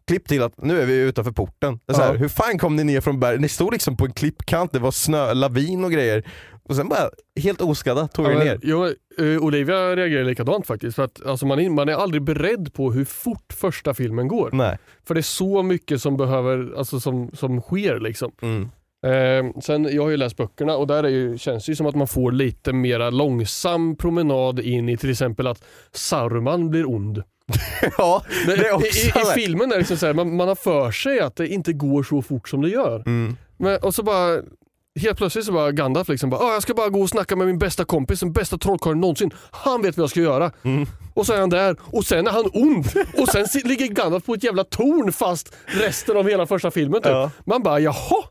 klipp till att nu är vi utanför porten. Så här, Ja. Hur fan kom ni ner från berget? Ni stod liksom på en klippkant, det var snö, lavin och grejer. Och sen bara helt oskadda tog Ja, men, ner. jo, eh, Olivia reagerar likadant faktiskt. För att, alltså, man, är, man är aldrig beredd på hur fort första filmen går. Nej. För det är så mycket som behöver, alltså, som, som sker. Liksom. Mm. Eh, sen, jag har ju läst böckerna och där är ju, känns det ju som att man får lite mera långsam promenad in i till exempel att Saruman blir ond. Ja, det är I, också i, I det. filmen är det liksom så här, man, man har för sig att det inte går så fort som det gör. Mm. Men, och så bara Helt plötsligt så bara Gandalf liksom bara, "Ah, jag ska bara gå och snacka med min bästa kompis, den bästa trollkarlen någonsin. Han vet vad jag ska göra. Mm. Och så är han där och sen är han ond. Och sen ligger Gandalf på ett jävla torn fast resten av hela första filmen typ. Ja. Man bara jaha?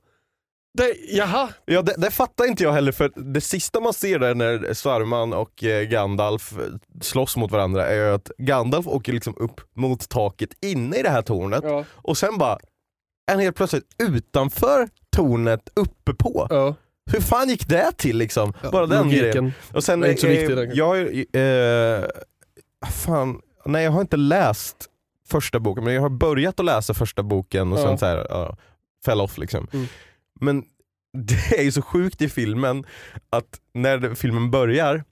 Det, jaha? Ja, det, det fattar inte jag heller för det sista man ser där när Saruman och eh, Gandalf eh, slåss mot varandra är ju att Gandalf åker liksom upp mot taket inne i det här tornet Ja. och sen bara är han helt plötsligt utanför tornet uppe på. ja. Hur fan gick det till liksom? Bara den grejen. Och sen, är inte så eh, viktigt, den. jag ju, eh, fan, nej jag har inte läst första boken men jag har börjat att läsa första boken och Ja. sen så här, ja, fell off liksom. Mm. Men det är ju så sjukt i filmen att när filmen börjar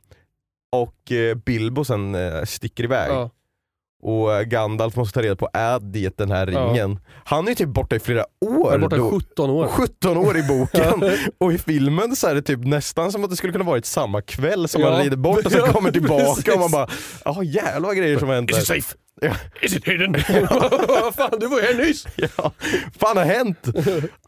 och eh, Bilbo sen eh, sticker iväg Ja. och eh, Gandalf måste ta reda på är det den här Ja. ringen. Han är ju typ borta i flera år. Jag är borta i då. 17 år. 17 år i boken och i filmen så är det typ nästan som att det skulle kunna varit samma kväll som Ja. man rider bort och sen Ja, kommer tillbaka och man bara ja jävlar vad grejer som hänt Is där. safe? Ja. Is it hidden? Fan, du var här nyss! Ja, fan har hänt?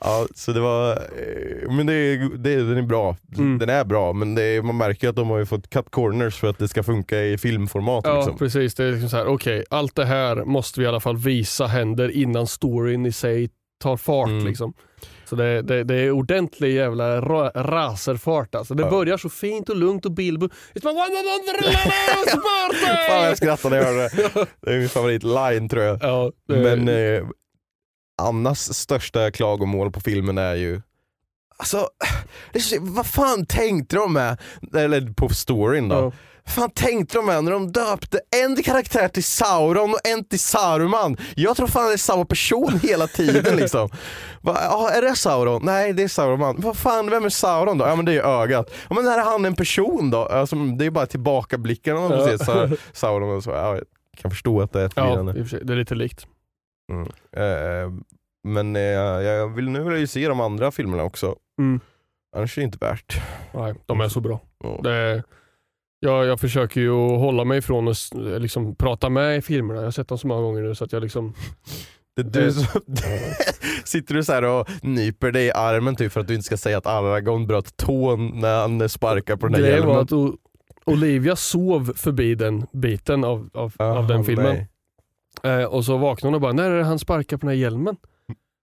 Ja, så det var, eh, men det, det, den är bra. Mm. Den är bra, men det, man märker att de har ju fått cut corners för att det ska funka i filmformat. Ja liksom. precis, det är liksom så här, okej allt det här måste vi i alla fall visa händer innan storyn i sig tar fart. Mm. Liksom. Så det, det, det är ordentlig jävla ra, racerfart alltså. Det Ja. börjar så fint och lugnt och Bilbo It's my one and only last birthday! Fan jag skrattade när jag hörde det. Det är min favoritline tror jag. Ja, det- Men eh, Annas största klagomål på filmen är ju Alltså, det är så, vad fan tänkte de med, eller på storyn då? Ja. Fan tänkte de med när de döpte en karaktär till Sauron och en till Saruman? Jag tror fan det är samma person hela tiden liksom. Va, ja, är det Sauron? Nej det är Sauron. Vad fan, vem är Sauron då? Ja men det är ögat. Ja, men är han en person då? Alltså, det är bara tillbakablickarna man får se Sa- Sauron och så. Ja, jag kan förstå att det är ett Ja, det är lite likt. Mm. Eh, men eh, jag vill nu vill jag ju se de andra filmerna också. Mm. Annars är det inte värt. Nej, de är så bra. Ja. Det, jag, jag försöker ju hålla mig ifrån att liksom, prata med i filmerna. Jag har sett dem så många gånger nu så att jag liksom... Du, Eh. som- sitter du så här och nyper dig i armen typ för att du inte ska säga att Aragorn bröt tån när han sparkar på den där Grejen var hjälmen? att O- Olivia sov förbi den biten av, av, av den filmen. Eh, och så vaknade hon och bara, när är det han sparkar på den här hjälmen?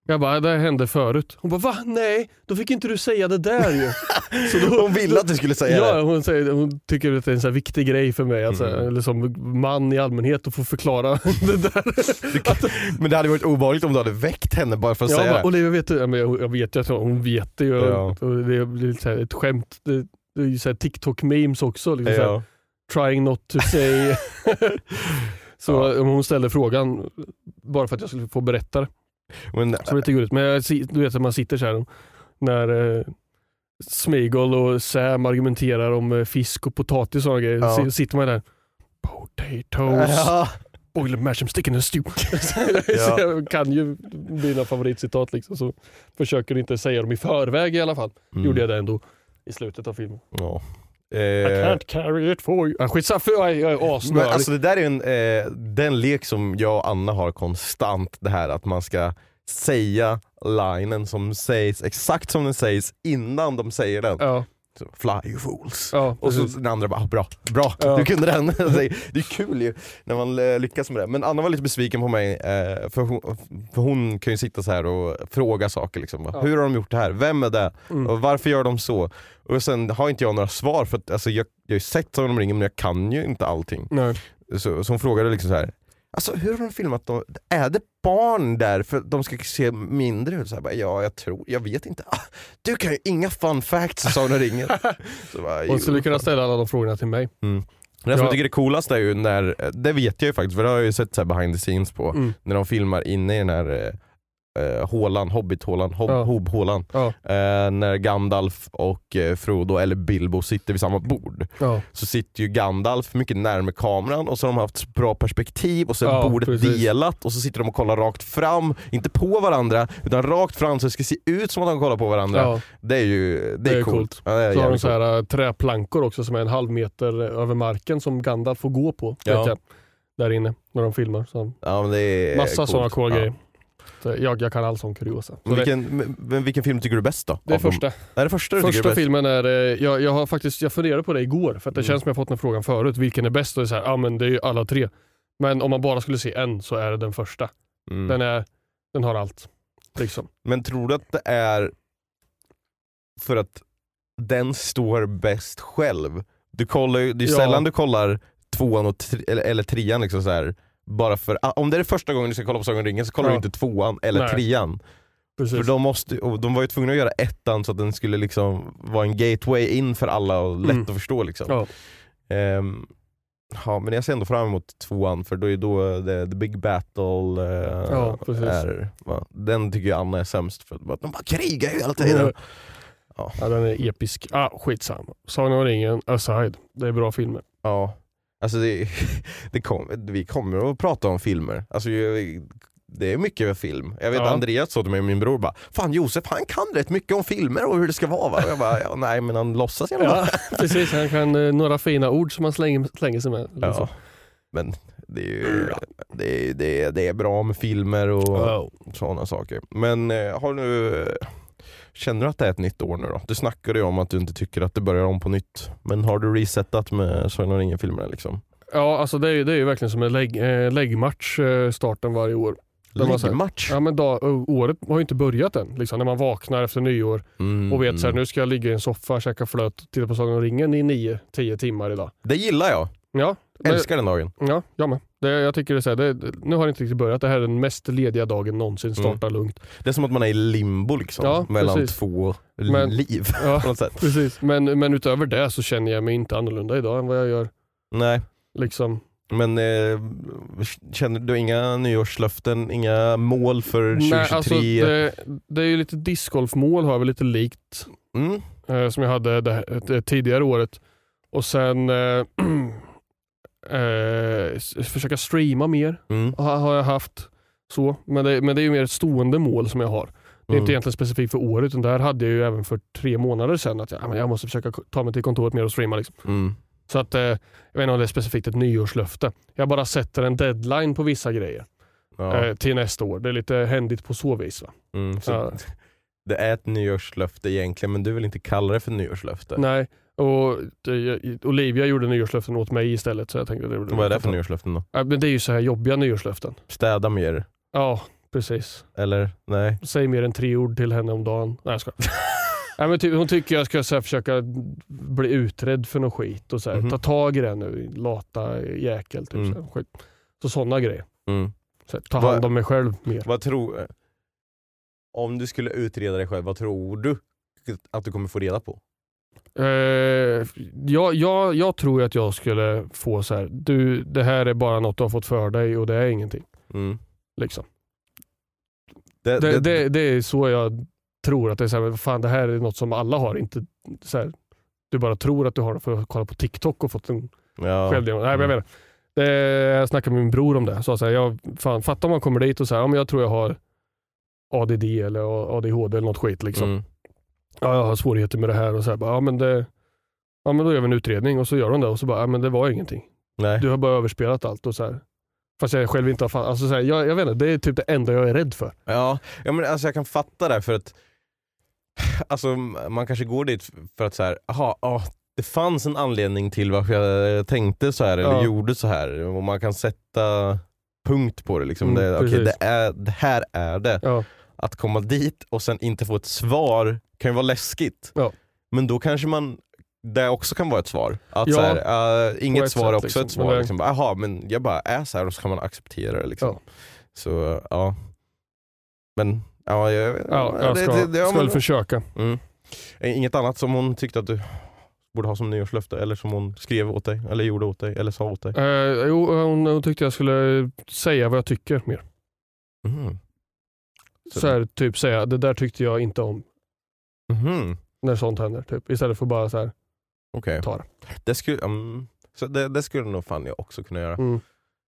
Jag bara, det hände förut. Hon bara, va? Nej, då fick inte du säga det där ju. Så då, Hon ville att du skulle säga Ja, det. hon, säger, hon tycker att det är en så viktig grej för mig, alltså, Mm. eller som man i allmänhet, att få förklara det där. Men det hade varit obehagligt om du hade väckt henne bara för att Jag säga bara, det. Olivia vet ja, men jag, jag vet ju att hon, vet det ju. Ja. Och det blir så här ett skämt. Det, det är ju så TikTok-memes också. Liksom så här, Ja. trying not to say. så Ja. hon ställde frågan bara för att jag skulle få berätta det. Men, det är lite gulligt. Men jag, du vet att man sitter så här när eh, Smeagol och Sam argumenterar om eh, fisk och potatis och sådana grejer. Ja. Så sitter man där. Potatoes, ja. boil and mash them, stick in a stew. Ja. jag kan ju mina favoritcitat liksom. Så försöker inte säga dem i förväg i alla fall. Mm. Gjorde jag det ändå i slutet av filmen. Ja. I Eh, can't carry it for you. Ah, skitsamma, för jag är, asnördig. alltså det där är en, eh, den lek som jag och Anna har konstant, det här att man ska säga linen som sägs exakt som den sägs innan de säger den. ja, Så, Fly you fools. ja, Och så den andra bara, "Ah, bra, bra, Ja. du kunde den. Det är kul ju när man eh, lyckas med det. Men Anna var lite besviken på mig, eh, för hon, för hon kan ju sitta så här och fråga saker. Liksom. Ja. Hur har de gjort det här? Vem är det? Mm. Och varför gör de så? Och sen har inte jag några svar, för att, alltså, jag, jag har ju sett Sagan om ringen men jag kan ju inte allting. Nej. Så, så hon frågade liksom så här. Alltså hur har de filmat dem? Är det barn där för de ska se mindre ut? Så bara, ja jag tror, jag vet inte. Ah, du kan ju inga fun facts i Sagan om ringen. Så bara, Hon "Jo, skulle kunna fan." ställa alla de frågorna till mig. Det som jag Ja. tycker är coolast är ju när, det vet jag ju faktiskt för det har jag ju sett så här behind the scenes på, Mm. när de filmar inne i den här eh, eh, hålan, hobbithålan, hob, Ja. hob-hålan. Ja. Eh, när Gandalf och eh, Frodo, eller Bilbo, sitter vid samma bord. Ja. Så sitter ju Gandalf mycket närmare kameran och så har de haft bra perspektiv och så är Ja, bordet precis. delat och så sitter de och kollar rakt fram, inte på varandra utan rakt fram så det ska se ut som att de kollar på varandra. Det är ju det är Det är coolt. coolt. Ja, det är Så har de så här, äh, träplankor också som är en halv meter över marken som Gandalf får gå på. Där inne när de filmar. Så Ja, massa coolt. sådana coola grejer. Så jag, jag kan all sån kuriosa. Men vilken, men- vilken film tycker du är bäst då? det är Av första. Är det första du tycker är Första bäst? filmen är, eh, jag, jag har faktiskt, jag funderade på det igår för att det Mm. känns som jag fått den frågan förut. Vilken är bäst? Och det är så här, ja men det är ju alla tre. Men om man bara skulle se en så är det den första. Mm. Den, är, den har allt. Liksom. Men tror du att det är för att den står bäst själv? Du kollar ju, det är Ja. sällan du kollar tvåan och tre, eller, eller trean liksom så här. Bara för, ah, om det är första gången du ska kolla på Sagan om ringen så kollar Ja. du inte tvåan eller Nej. trean. Precis. För de, måste, de var ju tvungna att göra ettan så att den skulle liksom vara en gateway in för alla och lätt Mm. att förstå. Liksom. Ja. Ehm, ja, men jag ser ändå fram emot tvåan för då är då the, the big battle eh, Ja, precis. är, va, Den tycker jag Anna är sämst för. att De bara krigar ju hela tiden. Ja, den är episk. Ah, skitsamma. Sagan om ringen aside. Det är bra filmer. Ja. Alltså det, det kom, vi kommer att prata om filmer. Alltså, det är mycket film. Jag vet Ja. Andreas sa till mig och min bror bara Fan Josef han kan rätt mycket om filmer och hur det ska vara va? Och jag bara, ja, nej men han låtsas fall. Ja, precis. Han kan eh, några fina ord som han slänger, slänger sig med. Ja. Liksom. Men Det är, ju, det, är, det, är, det är bra med filmer och Wow. sådana saker. Men eh, har du, känner du att det är ett nytt år nu då? Du snackade ju om att du inte tycker att det börjar om på nytt. Men har du resetat med Sagan om ringen-filmerna liksom? Ja, alltså det är, det är ju verkligen som en lägg, eh, läggmatch eh, starten varje år. Liggmatch? Ja, men dag, och året har ju inte börjat än. Liksom, när man vaknar efter nyår Mm, och vet så här, mm. nu ska jag ligga i en soffa, käka flöt och titta på Sagan om ringen i 9-10 timmar idag. Det gillar jag. Ja, Älskar den dagen. Ja, jag med. Det, jag tycker det är så här, det, nu har det inte riktigt börjat. Det här är den mest lediga dagen någonsin. Starta lugnt. Det är som att man är i limbo liksom. Ja, mellan precis. två Men- liv Ja, på något sätt. precis. Men, men utöver det så känner jag mig inte annorlunda idag än vad jag gör. Nej, Liksom. men eh, känner du inga nyårslöften, inga mål för 2023? Nej, alltså, det, det är ju lite discgolfmål har väl lite likt mm? eh, som jag hade det, det tidigare året. Och sen eh, eh, försöka streama mer Mm. har, har jag haft. så. Men det, men det är ju mer ett stående mål som jag har. Det är Mm. inte egentligen specifikt för året utan där hade jag ju även för tre månader sedan att jag, jag måste försöka ta mig till kontoret mer och streama. Liksom. Mm. Så att, eh, jag vet inte om det är specifikt ett nyårslöfte. Jag bara sätter en deadline på vissa grejer Ja. eh, till nästa år. Det är lite händigt på så vis. Mm. Så Ja. Det är ett nyårslöfte egentligen men du vill inte kalla det för nyårslöfte. Nej, och Olivia gjorde nyårslöften åt mig istället. Så jag tänkte, det, Vad är det för nyårslöften då? Ja, men det är ju så här jobbiga nyårslöften. Städa mer? Ja, precis. Eller? Nej? Säg mer än tre ord till henne om dagen. Nej jag skojar. Nej, men typ, hon tycker jag ska så här, försöka bli utredd för något skit och så här, Mhm. ta tag i det nu, lata jäkel. Typ, Mm. så här, skit. Så sådana grejer. Mm. Så här, ta Vad- hand om mig själv mer. Vad tror... Om du skulle utreda dig själv, vad tror du att du kommer få reda på? Eh, jag, jag, jag tror att jag skulle få så här, du det här är bara något du har fått för dig och det är ingenting. Mm. Liksom. Det, Det, det, det är så jag tror att det är så här, fan det här är något som alla har. Inte så här, du bara tror att du har det för att kolla på TikTok och fått en ja. självdiagnos. Nej, men jag Mm. menar, jag snackade med min bror om det. Så så här, jag, fan, fatta om man kommer dit och säger ja, men jag tror jag har ADD eller ADHD eller något skit. Liksom. Mm. Ja, jag har svårigheter med det här. och så här, bara, ja, men det, ja, men Då gör vi en utredning och så gör de det och så bara, ja, men det var ingenting. Nej. Du har bara överspelat allt. Och så här. Fast jag själv inte har fan, alltså, så här, jag, jag vet inte, det är typ det enda jag är rädd för. Ja, ja men alltså jag kan fatta det för att alltså, man kanske går dit för att så här, aha, ah, det fanns en anledning till varför jag tänkte så här eller Ja. gjorde så här och man kan sätta punkt på det. Liksom. Mm, det, precis. det, är, det här är det. Ja. Att komma dit och sen inte få ett svar kan ju vara läskigt. Ja. Men då kanske man det också kan vara ett svar. Att Ja, så här, uh, inget svar är också liksom. ett svar. Det- Liksom. Jaha, men jag bara är så här och så kan man acceptera det. Liksom. Ja. Så ja. Men ja, jag, Ja, jag det- ska, det- det- ja, ska väl försöka. Mm. Eh, Inget annat som hon tyckte att du borde ha som nyårslöfte eller som hon skrev åt dig eller gjorde åt dig eller sa åt dig? Eh, jo, hon, hon tyckte jag skulle säga vad jag tycker mer. Mhm. Så- Så här, typ säga, det där tyckte jag inte om. Mhm. När sånt händer. Typ. Istället för bara så här, Okej. ta det. Det, skulle, mm, så det, det skulle nog fan jag också kunna göra. Mm.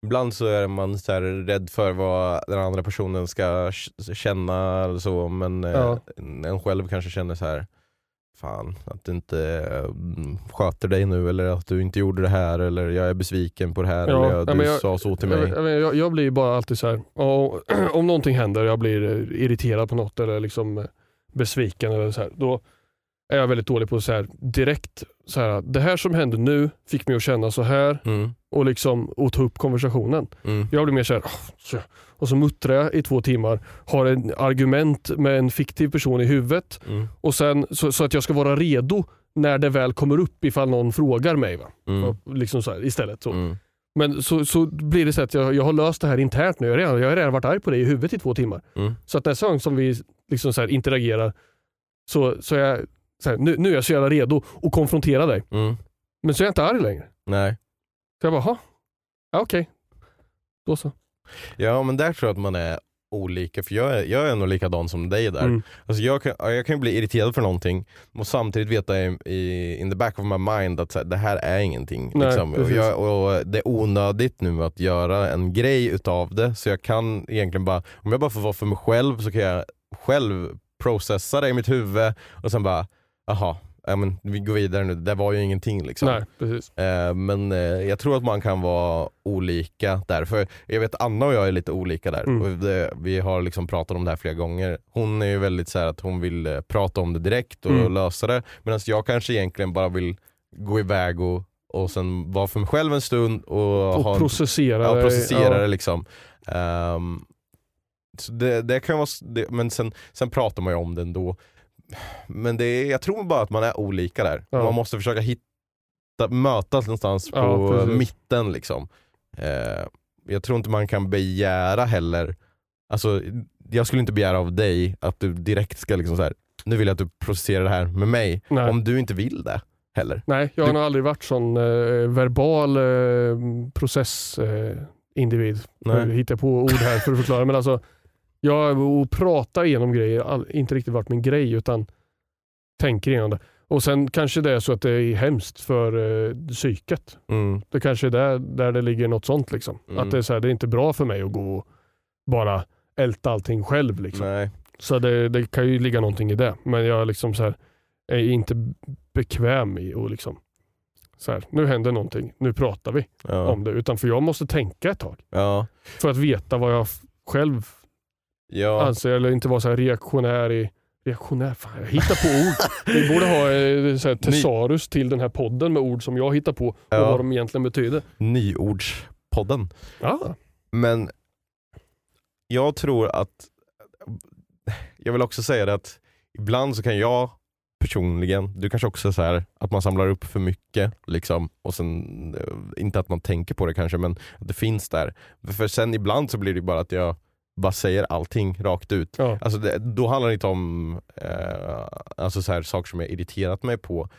Ibland så är man så här rädd för vad den andra personen ska känna eller så men eh, Ja. en själv kanske känner så här Fan, att du inte mm, sköter dig nu eller att du inte gjorde det här eller jag är besviken på det här Ja, eller du jag- sa så till mig. jag, jag, jag blir bara alltid så här, och, om någonting händer, jag blir eh, irriterad på något eller liksom eh, besviken eller så här, då är jag väldigt dålig på så här, direkt, så här, det här som hände nu fick mig att känna så här Mm, och, liksom, och ta upp konversationen. mm, Jag blir mer så här, "Åh, så- och så muttrar jag i två timmar, har en argument med en fiktiv person i huvudet mm, och sen, så, så att jag ska vara redo när det väl kommer upp ifall någon frågar mig. Va? mm, Och Liksom så här, istället. Så. mm. Men så, så blir det så att jag, jag har löst det här internt nu. Jag har redan, jag har redan varit arg på dig i huvudet i två timmar. Mm. Så att nästa gång som vi liksom så här interagerar så, så jag här, nu, nu är jag så jävla redo att konfrontera dig. Mm. Men så är jag inte arg längre. Nej. Så jag bara, "Jaha. ja okej. Då så. Ja men där tror jag att man är olika, för jag är, jag är nog likadan som dig där. Mm. Alltså jag, kan, ja, jag kan bli irriterad för någonting och samtidigt veta i, i, in the back of my mind att här, det här är ingenting. Nej, liksom. och, jag, och Det är onödigt nu att göra en grej utav det så jag kan egentligen bara, om jag bara får vara för mig själv så kan jag själv processa det i mitt huvud och sen bara, aha, ja, men vi går vidare nu, det var ju ingenting liksom. Nej, precis. Eh, men eh, jag tror att man kan vara olika där. För jag vet Anna och jag är lite olika där. Mm. Det, vi har liksom pratat om det här flera gånger. Hon är ju väldigt så här att hon vill eh, prata om det direkt och Mm. lösa det. Medan jag kanske egentligen bara vill gå iväg och, och sen vara för mig själv en stund och, Och ha en processera Ja, det. processera Ja. det liksom. Ehm, så det, det kan vara, det, men sen, sen pratar man ju om det ändå. Men det är, jag tror bara att man är olika där. Ja. Man måste försöka hitta, mötas någonstans på Ja, mitten. Liksom. Eh, jag tror inte man kan begära heller, alltså, jag skulle inte begära av dig att du direkt ska liksom så här, nu vill jag att du processerar det här med mig. Nej. Om du inte vill det heller. Nej, jag har Du- nog aldrig varit sån eh, verbal eh, processindivid. Eh. Jag hittar på ord här för att förklara. Men alltså, jag och prata igenom grejer all- inte riktigt varit min grej utan tänker igenom det. Och sen kanske det är så att det är hemskt för eh, psyket. Mm. Det kanske är där, där det ligger något sånt. Liksom. Mm. Att det är, så här, det är inte bra för mig att gå och bara älta allting själv. Liksom. Så det, det kan ju ligga någonting i det. Men jag liksom så här, är inte bekväm i att liksom, så här, nu händer någonting, nu pratar vi Ja. om det. Utan för jag måste tänka ett tag. Ja. För att veta vad jag själv Ja. anser eller inte vara så här reaktionär i Reaktionär? Fan, jag hittar på ord. Vi borde ha eh, så här, till den här podden med ord som jag hittar på och Ja. vad de egentligen betyder. Nyordspodden. Ja, Men jag tror att, jag vill också säga det att ibland så kan jag personligen, du kanske också är så här att man samlar upp för mycket liksom och sen, eh, inte att man tänker på det kanske men att det finns där. För sen ibland så blir det bara att jag bara säger allting rakt ut. ja. Alltså det, då handlar det inte om eh, alltså så här, saker som jag irriterat mig på.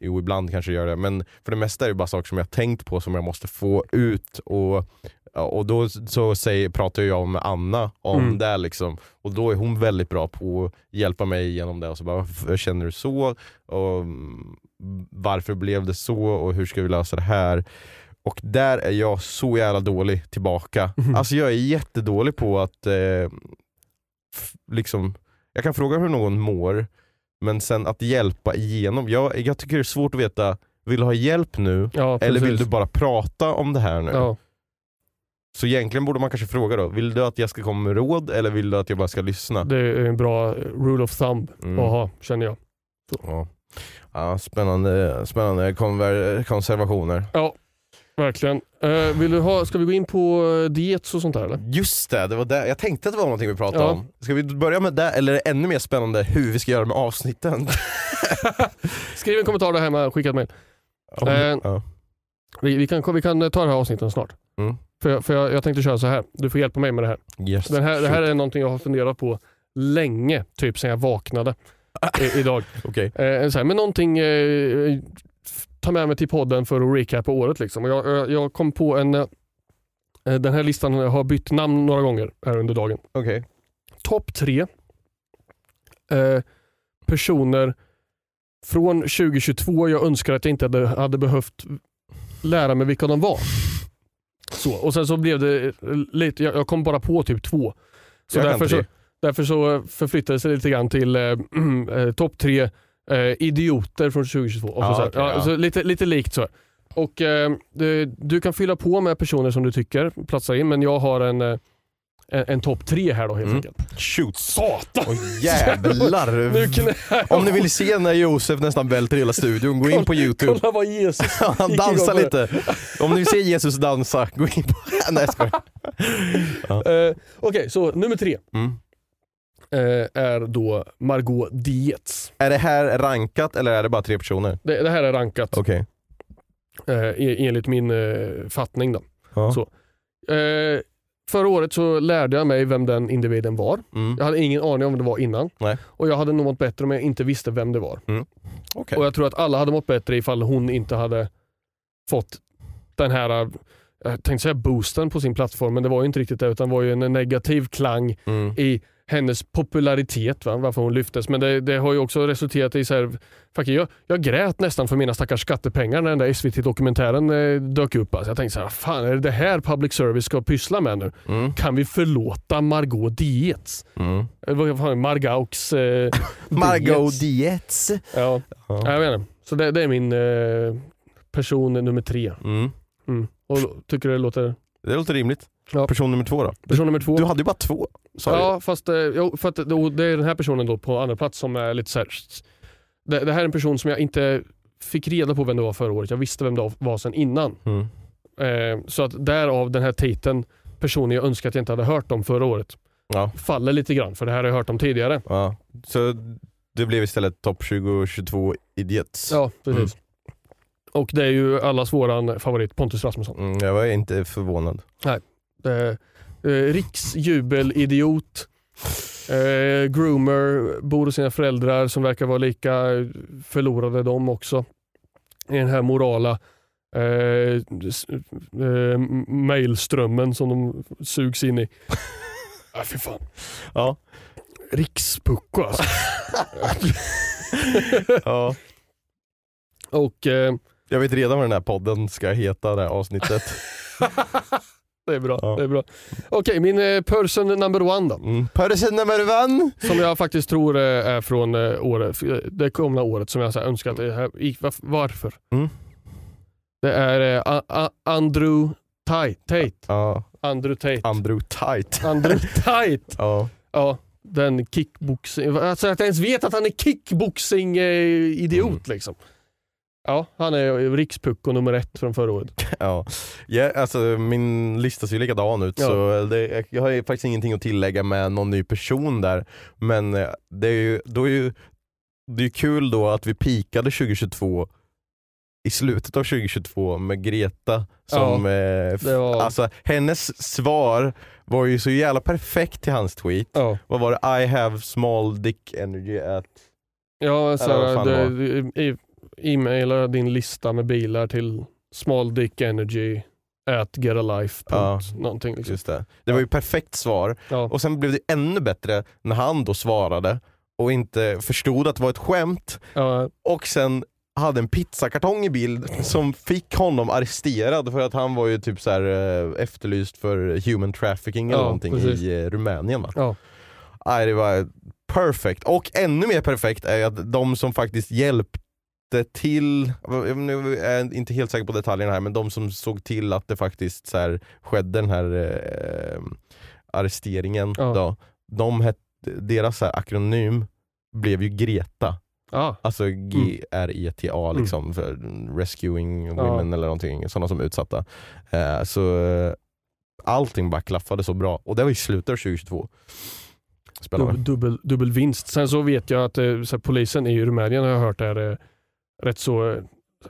Jo, ibland kanske jag gör det, men för det mesta är det bara saker som jag tänkt på som jag måste få ut. Och, och då så säger, pratar jag med Anna om Mm. det. Liksom. Och då är hon väldigt bra på att hjälpa mig genom det. Och så bara, varför känner du så? Och, mm, varför blev det så? Och hur ska vi lösa det här? Och där är jag så jävla dålig tillbaka. Mhm. Alltså jag är jättedålig på att eh, liksom, jag kan fråga hur någon mår, men sen att hjälpa igenom. Jag, jag tycker det är svårt att veta, vill du ha hjälp nu? ja Eller vill du bara prata om det här nu? Ja, Så egentligen borde man kanske fråga då, vill du att jag ska komma med råd eller vill du att jag bara ska lyssna? det är en bra eh, rule of thumb Mm. att ha, känner jag. Ja. Ja, spännande spännande konver- konservationer. Verkligen. Eh, vill du ha, ska vi gå in på eh, diets och sånt där eller? Just det, det var det. jag tänkte att det var någonting vi pratade Ja. om. Ska vi börja med det eller är det ännu mer spännande hur vi ska göra med avsnitten? Skriv en kommentar där hemma, skicka ett mejl. Ja, Eh, ja. Vi, vi, kan, vi kan ta det här avsnitten snart. Mm. För, jag, för jag, jag tänkte köra så här. du får hjälpa mig med det här. Yes, Den här det här är någonting jag har funderat på länge, typ sen jag vaknade i, idag. Okej. Eh, så här, men någonting, eh, ta med mig till podden för att recapa året. Liksom. Och jag, jag, kom på en, eh, den här listan har bytt namn några gånger här under dagen. Okej. Topp tre eh, personer från 2022 jag önskar att jag inte hade, hade behövt lära mig vilka de var. Så, och sen så blev det eh, lite, jag, jag kom bara på typ två. Så Jag därför, så, därför så förflyttades det lite grann till eh, eh, topp tre eh, idioter från 2022. Och så, Ja, så, här, okej, ja, ja. så lite, lite likt så. Och eh, du, du kan fylla på med personer som du tycker platsar in, men jag har en, eh, en, en topp tre här då helt Mm. enkelt. Shoot. Satan! Åh jävlar. Om ni vill se när Josef nästan välter hela studion, gå in på youtube. Kolla vad Jesus Han dansar lite. Om ni vill se Jesus dansa, gå in på... Nej jag skojar. Eh, Okej, så nummer tre Mm. Eh, är då Margot Dietz. Är det här rankat eller är det bara tre personer? Det, det här är rankat Okej. eh, e- enligt min eh, fattning. Då. Ja. Så. Förra året så lärde jag mig vem den individen var. Mm. Jag hade ingen aning om vem det var innan. Nej. Och jag hade nog mått bättre om jag inte visste vem det var. Okej. Och jag tror att alla hade mått bättre ifall hon inte hade fått den här, jag tänkte säga boosten på sin plattform, men det var ju inte riktigt det utan det var ju en negativ klang Mm. i hennes popularitet, va? varför hon lyftes. Men det, det har ju också resulterat i så här, fuck, jag, jag grät nästan för mina stackars skattepengar när den där SVT-dokumentären eh, dök upp. Alltså jag tänkte så här, fan är det det här public service ska pyssla med nu? Mm. Kan vi förlåta Margot Dietz? Mm. Eh, Vad fan, Margaux eh, Margot Dietz. Ja, Ja. jag vet inte. Så det, det är min eh, person nummer tre. Mm. Mm. Och tycker det låter... Det låter rimligt. Ja. Person nummer två då? Person nummer två. Du hade ju bara två. Sa Ja, fast eh, jo, för att, det, är den här personen då på andra plats som är lite så här. Det, det här är en person som jag inte fick reda på vem det var förra året. Jag visste vem det var sen innan. Mm. Eh, så att därav den här titeln, personen jag önskar att jag inte hade hört om förra året, Ja. faller lite grann. För det här har jag hört om tidigare. ja. Så det blev istället topp 2022 idiots. Ja, precis. Och det är ju allas våran favorit, Pontus Rasmusson. Mm, jag var inte förvånad. Är, eh, riksjubelidiot, eh, groomer, bor hos sina föräldrar som verkar vara lika förlorade de också. I den här morala eh, eh, mailströmmen som de sugs in i. ah, fy fan. Ja. Rikspucko alltså. ja. Och eh, Jag vet redan vad den här podden ska heta, det här avsnittet. Det är bra. Ja. Det är bra. Okej, min eh, person number one då. Mm. Person number one. Som jag faktiskt tror eh, är från eh, året, det komna året som jag så här önskat. det här- i- Varför? Mm. Det är A- A- Andrew Tate. Tate. Ja. Andrew Tate. Andrew Tight. Andrew Tate. Ja. Ja, den kickboxing... Alltså att jag ens vet att han är kickboxing-idiot Mm. liksom. Ja, han är rikspucko nummer ett från förra året. Ja. Ja, alltså, min lista ser ju likadan ut Ja. så det, jag har ju faktiskt ingenting att tillägga med någon ny person där. Men eh, det är ju, då är ju, det är ju kul då att vi pikade 2022 i slutet av 2022 med Greta som, eh, f- det var- alltså hennes svar var ju så jävla perfekt till hans tweet. Ja, Vad var det? I have small dick energy at... ja så det, e- e-maila din lista med bilar till smalldickenergy at getalife. Ja. Någonting liksom. Just det. det var ju perfekt svar Ja. och sen blev det ännu bättre när han då svarade och inte förstod att det var ett skämt Ja, och sen hade en pizzakartong i bild som fick honom arresterad för att han var ju typ så här eh, efterlyst för human trafficking eller Ja, någonting precis. i eh, Rumänien va? Ja. Nej, det var perfekt. Och ännu mer perfekt är att de som faktiskt hjälpte till, nu är jag inte helt säker på detaljerna här, men de som såg till att det faktiskt så här, skedde den här eh, arresteringen, Ja. då, de het, deras så här, akronym blev ju Greta. Ja, Alltså G-R-E-T-A liksom, för Rescuing Mm. Women eller någonting, sådana som är utsatta. Eh, så eh, allting bara klaffade så bra. Och det var i slutet av 2022. Spännande. dubbel, dubbel, dubbel vinst. Sen så vet jag att eh, polisen i Rumänien har jag hört är eh, rätt så eh,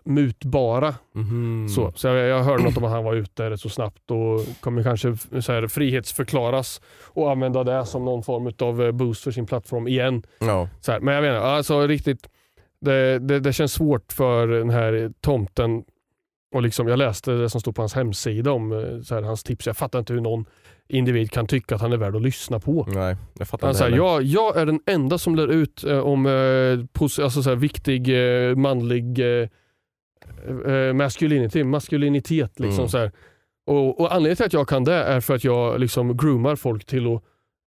mutbara. Mhm. Så, så jag, jag hörde något om att han var ute rätt så snabbt och kommer kanske så här, frihetsförklaras och använda det som någon form av boost för sin plattform igen. Ja. Så här, men jag menar, alltså riktigt, det, det, det känns svårt för den här tomten och liksom, jag läste det som stod på hans hemsida om eh, här, hans tips. Jag fattar inte hur någon individ kan tycka att han är värd att lyssna på. Nej, jag fattar Han inte heller. jag, jag är den enda som lär ut eh, om eh, alltså, så här, viktig eh, manlig eh, eh, masculinity, maskulinitet. Liksom, Mm. så här. Och, och Anledningen till att jag kan det är för att jag liksom groomar folk till att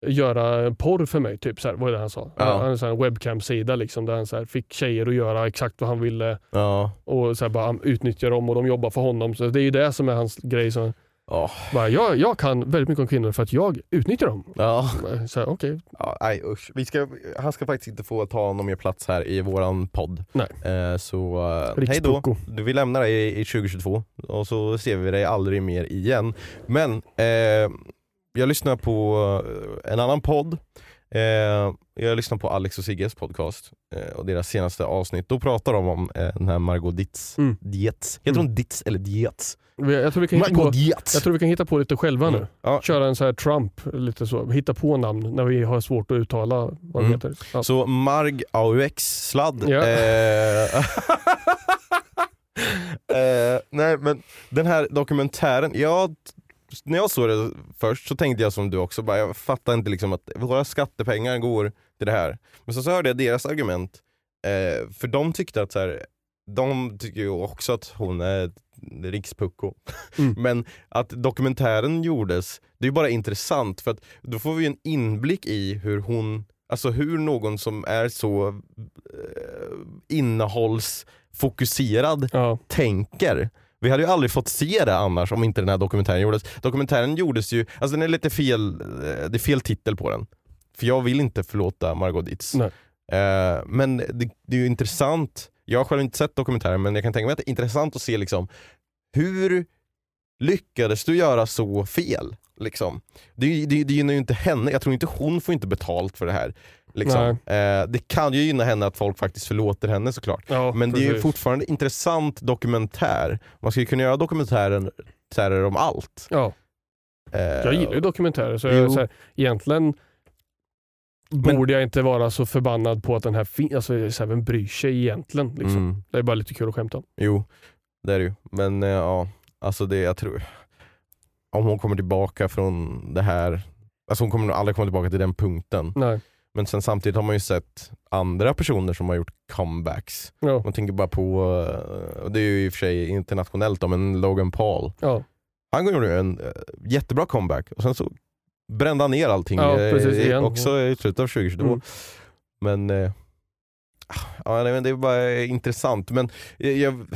göra porr för mig. Typ, så här, vad är det han sa? Ja. Han har en webcam-sida liksom, där han så här, fick tjejer att göra exakt vad han ville Ja. och så här, bara utnyttja dem och de jobbar för honom. Så Det är ju det som är hans grej. Så, Ja. bara, jag, jag kan väldigt mycket om kvinnor för att jag utnyttjar dem. Ja. Så här, okej, Ja, nej usch. Vi ska, han ska faktiskt inte få ta någon mer plats här i våran podd. Nej. Eh, så uh, hej då. Vi lämnar dig i, i 2022 och så ser vi dig aldrig mer igen. Men eh, jag lyssnar på eh, en annan podd. Eh, jag lyssnar på Alex och Sigges podcast eh, och deras senaste avsnitt. Då pratar de om eh, den här Margot Ditz. Mm. Dietz. Heter hon Ditz eller Dietz? Jag tror, vi kan hitta på, Dietz! jag tror vi kan hitta på lite själva nu. Mm. Ja. Köra en så här Trump, lite så. hitta på namn när vi har svårt att uttala vad Mm. heter. Ja. Så Marg AUX sladd. Ja. Eh, eh, nej men den här dokumentären, jag när jag såg det först så tänkte jag som du också, bara, jag fattar inte liksom att våra skattepengar går till det här. Men så, så hörde jag deras argument, eh, för de tyckte att så här, de tycker ju också att hon är rikspucko. Mm. Men att dokumentären gjordes, det är ju bara intressant för att då får vi en inblick i hur hon, alltså hur någon som är så eh, innehållsfokuserad Ja. tänker. Vi hade ju aldrig fått se det annars om inte den här dokumentären gjordes. Dokumentären gjordes ju, alltså den är lite fel, eh, det är fel titel på den. För jag vill inte förlåta Margot Dietz. Nej. Eh, men det, det är ju intressant, jag har själv inte sett dokumentären men jag kan tänka mig att det är intressant att se liksom hur lyckades du göra så fel? Liksom. Det, det, det gynnar ju inte henne, jag tror inte hon får inte betalt för det här. Liksom. Eh, det kan ju gynna henne att folk faktiskt förlåter henne såklart. Ja, Men det är ju precis. fortfarande intressant dokumentär. Man skulle kunna göra dokumentären dokumentärer om allt. Ja, Eh, jag gillar ju dokumentärer så, jag, så här, egentligen Men- borde jag inte vara så förbannad på att den här finns. Alltså, så här, vem bryr sig egentligen? Liksom. mm, Det är bara lite kul att skämta om. Jo, det är det ju. Men eh, ja, alltså det jag tror... Om hon kommer tillbaka från det här, alltså hon kommer nog aldrig komma tillbaka till den punkten. Nej. Men sen samtidigt har man ju sett andra personer som har gjort comebacks. Ja. Man tänker bara på, eh, och det är ju i och för sig internationellt då, men Logan Paul. Ja. Han gjorde en eh, jättebra comeback och sen så brände han ner allting Ja, eh, precis, också i slutet av 2022. Mm. Men eh, ja, det är bara intressant. Men jag,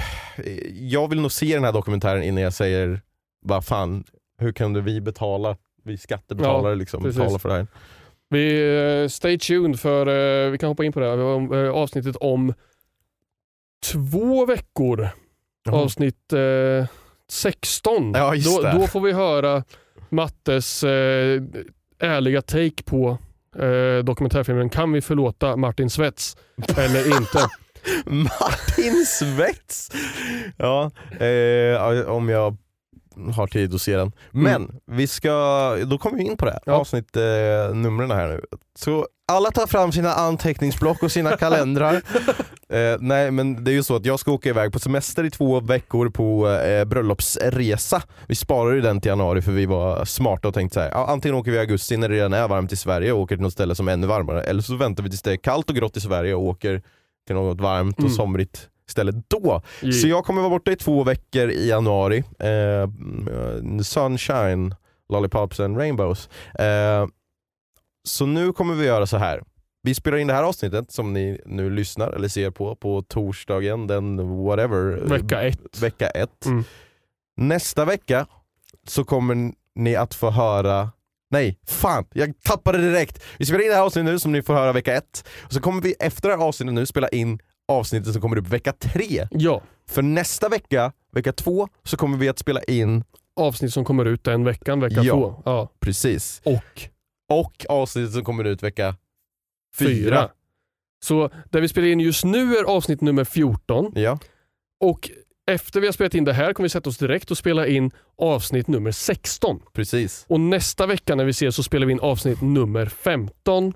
jag vill nog se den här dokumentären innan jag säger vad fan, hur kunde vi betala, vi skattebetalare Ja, liksom, precis. betala för det här. Vi, eh, stay tuned för, eh, vi kan hoppa in på det här, Vi har, eh, avsnittet om två veckor. Jaha. Avsnitt eh, 16. Ja, då, då får vi höra Mattes eh, ärliga take på eh, dokumentärfilmen Kan vi förlåta Martin Svets eller inte? Martin Svets! Ja, eh, om jag har tid att se den. Men vi ska, då kommer vi in på det, Ja. avsnitt eh, här nu. Så alla tar fram sina anteckningsblock och sina kalendrar. eh, nej men det är ju så att jag ska åka iväg på semester i två veckor på eh, bröllopsresa. Vi sparar ju den till januari för vi var smarta och tänkte så här, ja, antingen åker vi i augusti när det redan är varmt i Sverige och åker till något ställe som är ännu varmare, eller så väntar vi tills det är kallt och grått i Sverige och åker till något varmt och Mm. somrigt ställe då. Så jag kommer vara borta i två veckor i januari. Eh, sunshine, lollipops and rainbows. Eh, så nu kommer vi göra så här. Vi spelar in det här avsnittet som ni nu lyssnar eller ser på på torsdagen den whatever. Vecka ett. Vecka ett. Mm. Nästa vecka så kommer ni att få höra Nej, fan, jag tappade det direkt. Vi spelar in det här avsnittet nu som ni får höra vecka ett. Och så kommer vi efter det här avsnittet nu spela in avsnittet som kommer upp vecka tre. Ja, För nästa vecka, vecka två, så kommer vi att spela in, avsnitt som kommer ut den veckan, vecka Ja. två. Ja. precis, Och och avsnittet som kommer ut vecka fyra. fyra. Så det vi spelar in just nu är avsnitt nummer 14 Ja, och efter vi har spelat in det här kommer vi sätta oss direkt och spela in avsnitt nummer 16. precis. Och nästa vecka när vi ses så spelar vi in avsnitt nummer 15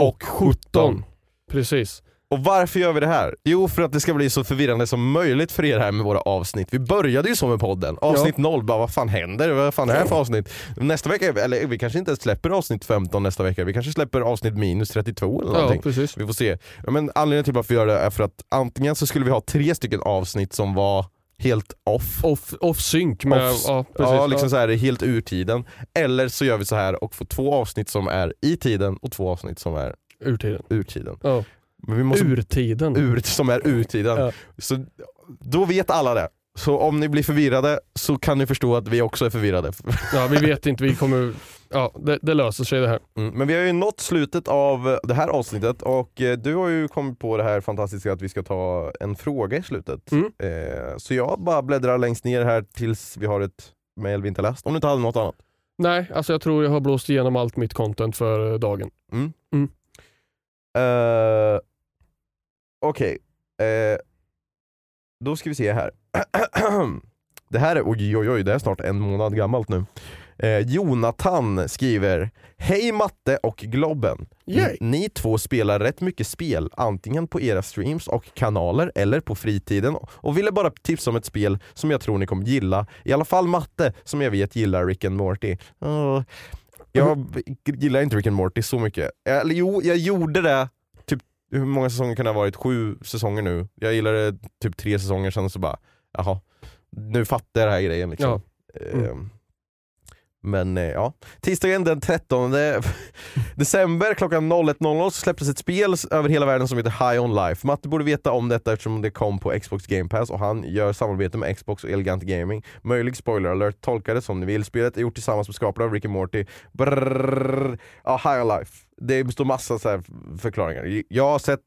och 17. Precis. Och varför gör vi det här? Jo, för att det ska bli så förvirrande som möjligt för er här med våra avsnitt. Vi började ju så med podden. Avsnitt 0, bara vad fan händer? Vad fan är det här för avsnitt? Nästa vecka, eller vi kanske inte ens släpper avsnitt 15 nästa vecka. Vi kanske släpper avsnitt minus 32 eller Ja, någonting. precis. Vi får se. Ja, Men anledningen till varför vi gör det är för att antingen så skulle vi ha tre stycken avsnitt som var helt off. Off, off sync med... Off- ja, precis. Ja, liksom så här, helt ur tiden. Eller så gör vi så här och får två avsnitt som är i tiden och två avsnitt som är Ur tiden. Ja. Men måste Urtiden. ur, som är ur tiden. Ja. Så då vet alla det. Så om ni blir förvirrade så kan ni förstå att vi också är förvirrade. Ja, vi vet inte, vi kommer... Ja, det, det löser sig det här. Mm. Men vi har ju nått slutet av det här avsnittet och eh, du har ju kommit på det här fantastiska att vi ska ta en fråga i slutet. Mm. Eh, så jag bara bläddrar längst ner här tills vi har ett mail vi inte läst. Om du inte hade något annat. Nej, alltså jag tror jag har blåst igenom allt mitt content för eh, dagen. Eh, Okej, Eh, då ska vi se här. det här är, oj oj oj, det är snart en månad gammalt nu. Eh, Jonathan skriver Hej Matte och Globben. Yay. Ni två spelar rätt mycket spel, antingen på era streams och kanaler eller på fritiden och ville bara tipsa om ett spel som jag tror ni kommer gilla. I alla fall Matte, som jag vet gillar Rick and Morty. Åh, jag gillar inte Rick and Morty så mycket. Eller jo, jag gjorde det hur många säsonger kan det ha varit? Sju säsonger nu. Jag gillade typ tre säsonger sen så bara, jaha, nu fattar jag den här grejen liksom. Mm. Men eh, ja, tisdagen den 13 december klockan 01.00 släpptes ett spel över hela världen som heter High On Life. Matte borde veta om detta eftersom det kom på Xbox Game Pass och han gör samarbete med Xbox och Elegant Gaming. Möjlig spoiler alert, tolka det som ni vill. Spelet är gjort tillsammans med skaparna av Rick and Morty. Brrrr. Ja, High On Life. Det står massa så här förklaringar. Jag har sett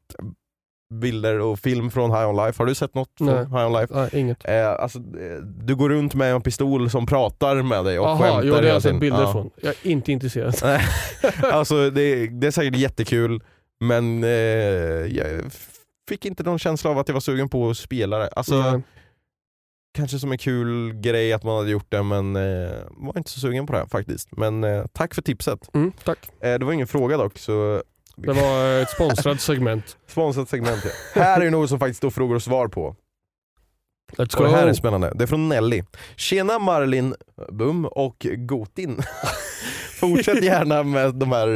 bilder och film från High On Life. Har du sett något från Nej. High On Life? Nej, inget. Eh, alltså, du går runt med en pistol som pratar med dig och Jaha, skämtar jo det har jag sett bilder Ja. från. Jag är inte intresserad. Alltså, det, det är säkert jättekul, men eh, jag fick inte någon känsla av att jag var sugen på att spela det. Alltså, Nej. kanske som en kul grej att man hade gjort det, men eh, var inte så sugen på det faktiskt. Men eh, tack för tipset. Mm, tack. Eh, det var ingen fråga dock, så Det var ett sponsrat segment. sponsrat segment. Ja. Här är något som faktiskt står frågor och svar på. Let's Och go. det här är spännande. Det är från Nelly. Tjena Marlin Bum och Gotin. Fortsätt gärna med de här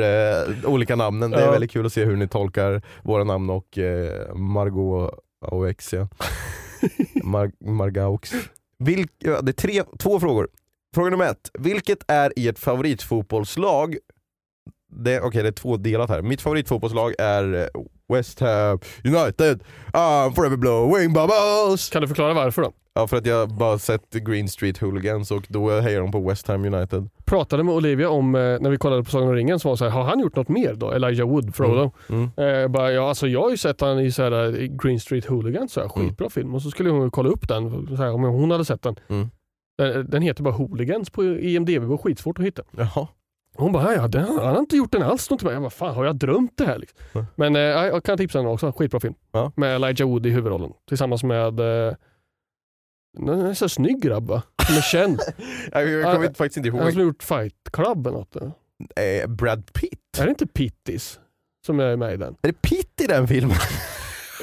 eh, olika namnen. Det är Ja. väldigt kul att se hur ni tolkar våra namn och eh, Margot Auex. Ja. Mar- Margaux. Vilk, det är tre, två frågor. Fråga nummer ett. Vilket är ert favoritfotbollslag? Det, Okej, det är två delat här. Mitt favoritfotbollslag är eh, West Ham United. I'm forever blowing bubbles. Kan du förklara varför då? Ja för att jag bara sett Green Street Hooligans och då hejar de på West Ham United. Pratade med Olivia om, eh, när vi kollade på Sagan om ringen, som var så här, har han gjort något mer då? Elijah Wood, Frodo. Mm. Eh, bara, ja, alltså, jag har ju sett han i så här, i Green Street Hooligans, så här, Mm. skitbra film. Och så skulle hon kolla upp den, så här, om hon hade sett den. Mm. Den, den heter bara Hooligans på IMDB, det var skitsvårt att hitta. Jaha. Hon bara, ja, den, han har inte gjort den alls. Jag bara, fan har jag drömt det här? Liksom? Mm. Men eh, jag kan tipsa den också, skitbra film. Ja. Med Elijah Wood i huvudrollen. Tillsammans med eh, en en så här snygg grabb va? Som är känd. Jag, kommer faktiskt inte Han ihåg. som har gjort Fight Club eller något. Är Eh, Brad Pitt? det inte Pittis som är med i den? Är det Pitt i den filmen?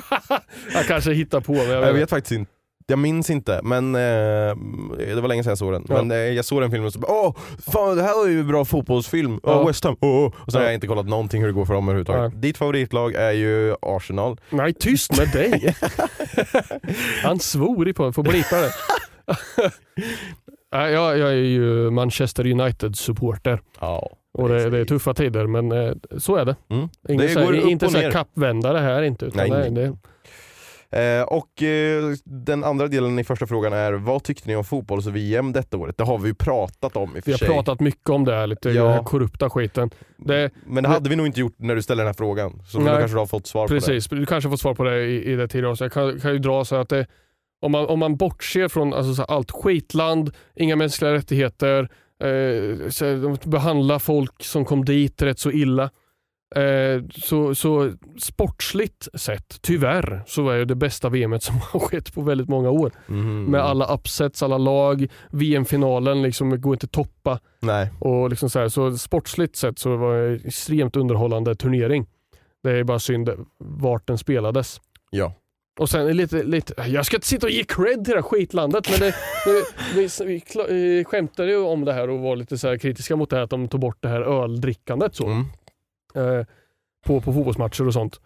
Jag kanske hittar på men jag vet, Jag vet faktiskt inte. Jag minns inte, men eh, det var länge sedan jag såg den. Ja. Men eh, jag såg den filmen och så bara åh, fan det här var ju en bra fotbollsfilm. Ja. West Ham, åh. Och sen har Ja. jag inte kollat någonting hur det går för dem överhuvudtaget. Nej. Ditt favoritlag är ju Arsenal. Nej, tyst med dig. Han svor i på får blipa det. Jag, jag är ju Manchester United-supporter. Ja. Och det, det är tuffa tider men eh, så är det. Mm. Ingen Det så här, inte så här kappvändare här inte. Utan nej, nej. det, Eh, och eh, den andra delen i första frågan är, vad tyckte ni om fotbolls-VM detta året? Det har vi ju pratat om i och för vi har sig. pratat mycket om det här, lite Ja. den här korrupta skiten. Det, Men det hade vi nog inte gjort när du ställde den här frågan. Så Nej. kanske du har fått svar Precis, du kanske får svar på det i, i det tidigare också. Jag kan, kan ju dra så att det, om, man, om man bortser från alltså, så här, allt skitland, inga mänskliga rättigheter, eh, så, de behandlar folk som kom dit rätt så illa. Eh, så, så sportsligt sett, tyvärr, så är det det bästa VMet som har skett på väldigt många år. Mhm. Med alla upsets, alla lag, VM-finalen liksom går inte att toppa. Nej. Och liksom så, här, så sportsligt sett så var det en extremt underhållande turnering. Det är bara synd vart den spelades. Ja. Och sen lite, lite, jag ska inte sitta och ge cred till det här skitlandet men det, det, vi, vi eh, skämtade ju om det här och var lite så kritiska mot det här att de tog bort det här öldrickandet så, Mm. Eh, på, på fotbollsmatcher och sånt.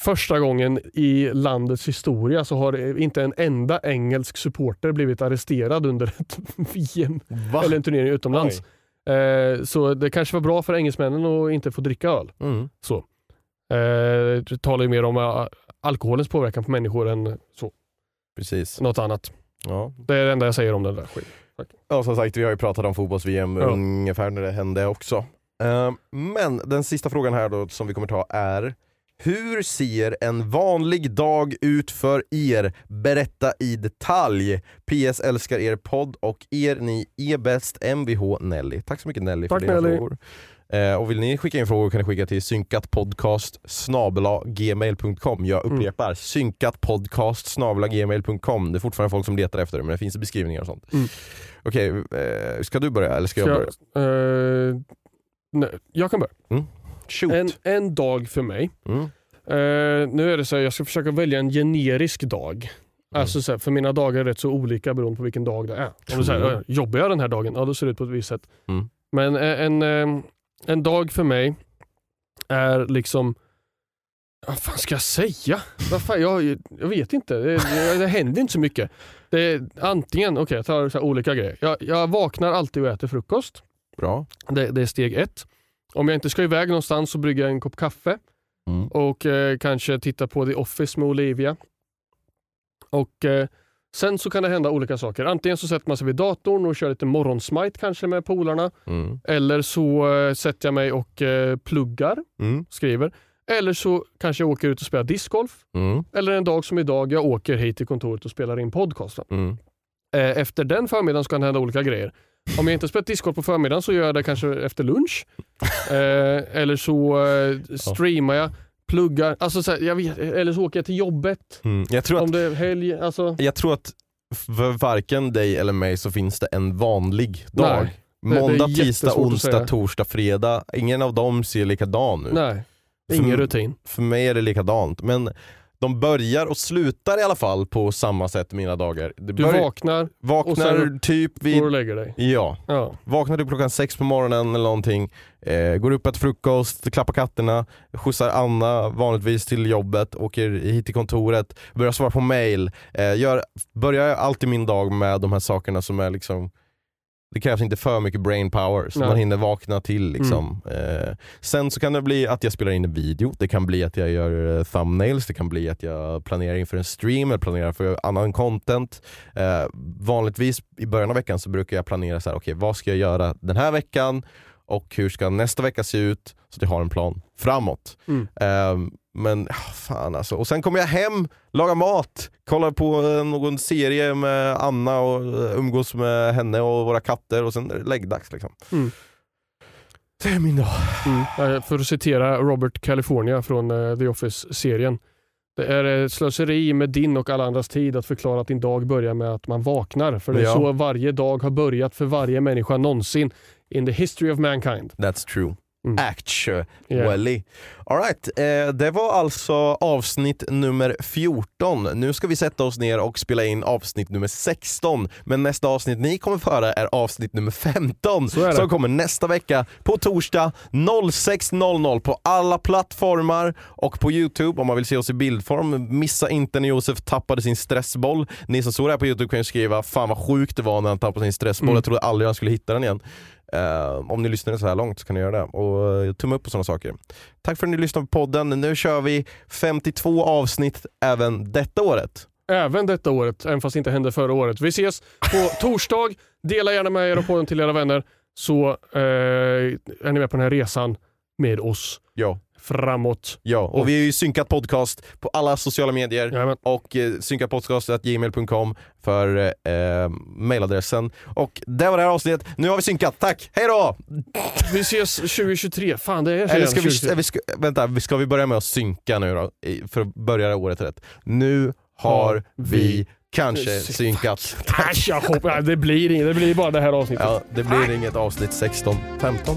Första gången i landets historia så har det inte en enda engelsk supporter blivit arresterad under ett VM Va? eller en turnering utomlands. Eh, så det kanske var bra för engelsmännen att inte få dricka öl. Mm. Eh, det talar ju mer om eh, alkoholens påverkan på människor än så, Precis. något annat. Ja. Det är det enda jag säger om den där skiten. ja, som sagt vi har ju pratat om fotbolls-VM Ja. ungefär när det hände också. Eh, men den sista frågan här då som vi kommer ta är hur ser en vanlig dag ut för er? Berätta i detalj. PS älskar er podd och er, ni är bäst. Mvh Nelly. Tack så mycket Nelly Tack, för dina Nelly. frågor. Eh, och vill ni skicka in frågor kan ni skicka till synkatpodcast gmail.com. Jag upprepar, mm. synkatpodcast gmail.com. Det är fortfarande folk som letar efter det men det finns beskrivningar och sånt. Mm. Okej, eh, ska du börja eller ska, ska jag börja? Uh, nej, jag kan börja. Mm. En, en dag för mig. Mm. Uh, nu är det så här, jag ska försöka välja en generisk dag. Mm. Alltså så här, för mina dagar är rätt så olika beroende på vilken dag det är. Om du säger, jobbar jag den här dagen? Ja, då ser det ut på ett visst sätt. Mm. Men en, en, en dag för mig är liksom vad fan ska jag säga? Vad fan, jag, jag vet inte. Det, det, det händer inte så mycket. Det är antingen, okej okay, jag tar olika grejer. Jag, jag, vaknar alltid och äter frukost. Bra. Det, det, är steg ett. Om jag inte ska iväg någonstans så brygger jag en kopp kaffe. Mm. Och eh, kanske titta på The Office med Olivia. Och eh, Sen så kan det hända olika saker. Antingen så sätter man sig vid datorn och kör lite morgonsmite kanske med polarna. Mm. Eller så eh, sätter jag mig och eh, pluggar, mm. skriver. Eller så kanske jag åker ut och spelar discgolf. Mm. Eller en dag som idag, jag åker hit till kontoret och spelar in podcasten. Mm. Eh, efter den förmiddagen så kan det hända olika grejer. Om jag inte spelat discgolf på förmiddagen så gör jag det kanske efter lunch. Eh, eller så eh, streamar jag pluggar, alltså så här, jag vet, eller så åker jag till jobbet. Mm. Jag tror om det är helg. Alltså. Jag tror att för varken dig eller mig så finns det en vanlig dag. Nej. Måndag, tisdag, onsdag, torsdag, fredag. Ingen av dem ser likadan ut. Nej, ingen för, rutin. För mig är det likadant. Men de börjar och slutar i alla fall på samma sätt mina dagar. Det du vaknar, vaknar sen typ vid... går och lägger dig. Ja. ja. Vaknar typ klockan sex på morgonen eller någonting, eh, går upp, äter frukost, klappar katterna, skjutsar Anna vanligtvis till jobbet, åker hit till kontoret, börjar svara på mail. Eh, gör, börjar alltid min dag med de här sakerna som är liksom det krävs inte för mycket brain power så Nej. man hinner vakna till. Liksom. Mm. Eh, sen så kan det bli att jag spelar in en video, det kan bli att jag gör eh, thumbnails, det kan bli att jag planerar inför en stream eller planerar för annan content. Eh, vanligtvis i början av veckan så brukar jag planera så här, okay, vad ska jag göra den här veckan och hur ska nästa vecka se ut så att jag har en plan framåt. Mm. Eh, men fan alltså. Och sen kommer jag hem, lagar mat, kollar på eh, någon serie med Anna och eh, umgås med henne och våra katter och sen är det läggdags. Liksom. Mm. Det är min dag. Mm. För att citera Robert California från The Office-serien. Det är slöseri med din och alla andras tid att förklara att din dag börjar med att man vaknar. För det är ja. så varje dag har börjat för varje människa någonsin in the history of mankind. That's true. Mm. Actually. Yeah. Alright, eh, det var alltså avsnitt nummer 14. Nu ska vi sätta oss ner och spela in avsnitt nummer 16. Men nästa avsnitt ni kommer föra är avsnitt nummer 15 som kommer nästa vecka på torsdag 06.00 på alla plattformar och på Youtube om man vill se oss i bildform. Missa inte när Josef tappade sin stressboll. Ni som såg det här på Youtube kan ju skriva fan vad sjukt det var när han tappade sin stressboll. Mm. Jag trodde aldrig han skulle hitta den igen. Uh, om ni lyssnade så här långt så kan ni göra det. Och uh, tumme upp på sådana saker. Tack för att ni lyssnade på podden. Nu kör vi 52 avsnitt även detta året. Även detta året, även fast det inte hände förra året. Vi ses på torsdag. Dela gärna med er av podden till era vänner så uh, är ni med på den här resan med oss. Ja framåt. Ja, och, och vi är ju synkat podcast på alla sociala medier Jajamän. och eh, synkatpodcast.gmail.com för eh, mailadressen. Och det var det här avsnittet. Nu har vi synkat. Tack, hej då! Vi ses 2023. Fan det är Eller ska vi, vi ska, Vänta, ska vi börja med att synka nu då? För att börja året rätt. Nu har vi kanske synkat. Äsch, jag hoppas, det, blir inget, det blir bara det här avsnittet. Ja, det blir inget avsnitt 16, 15.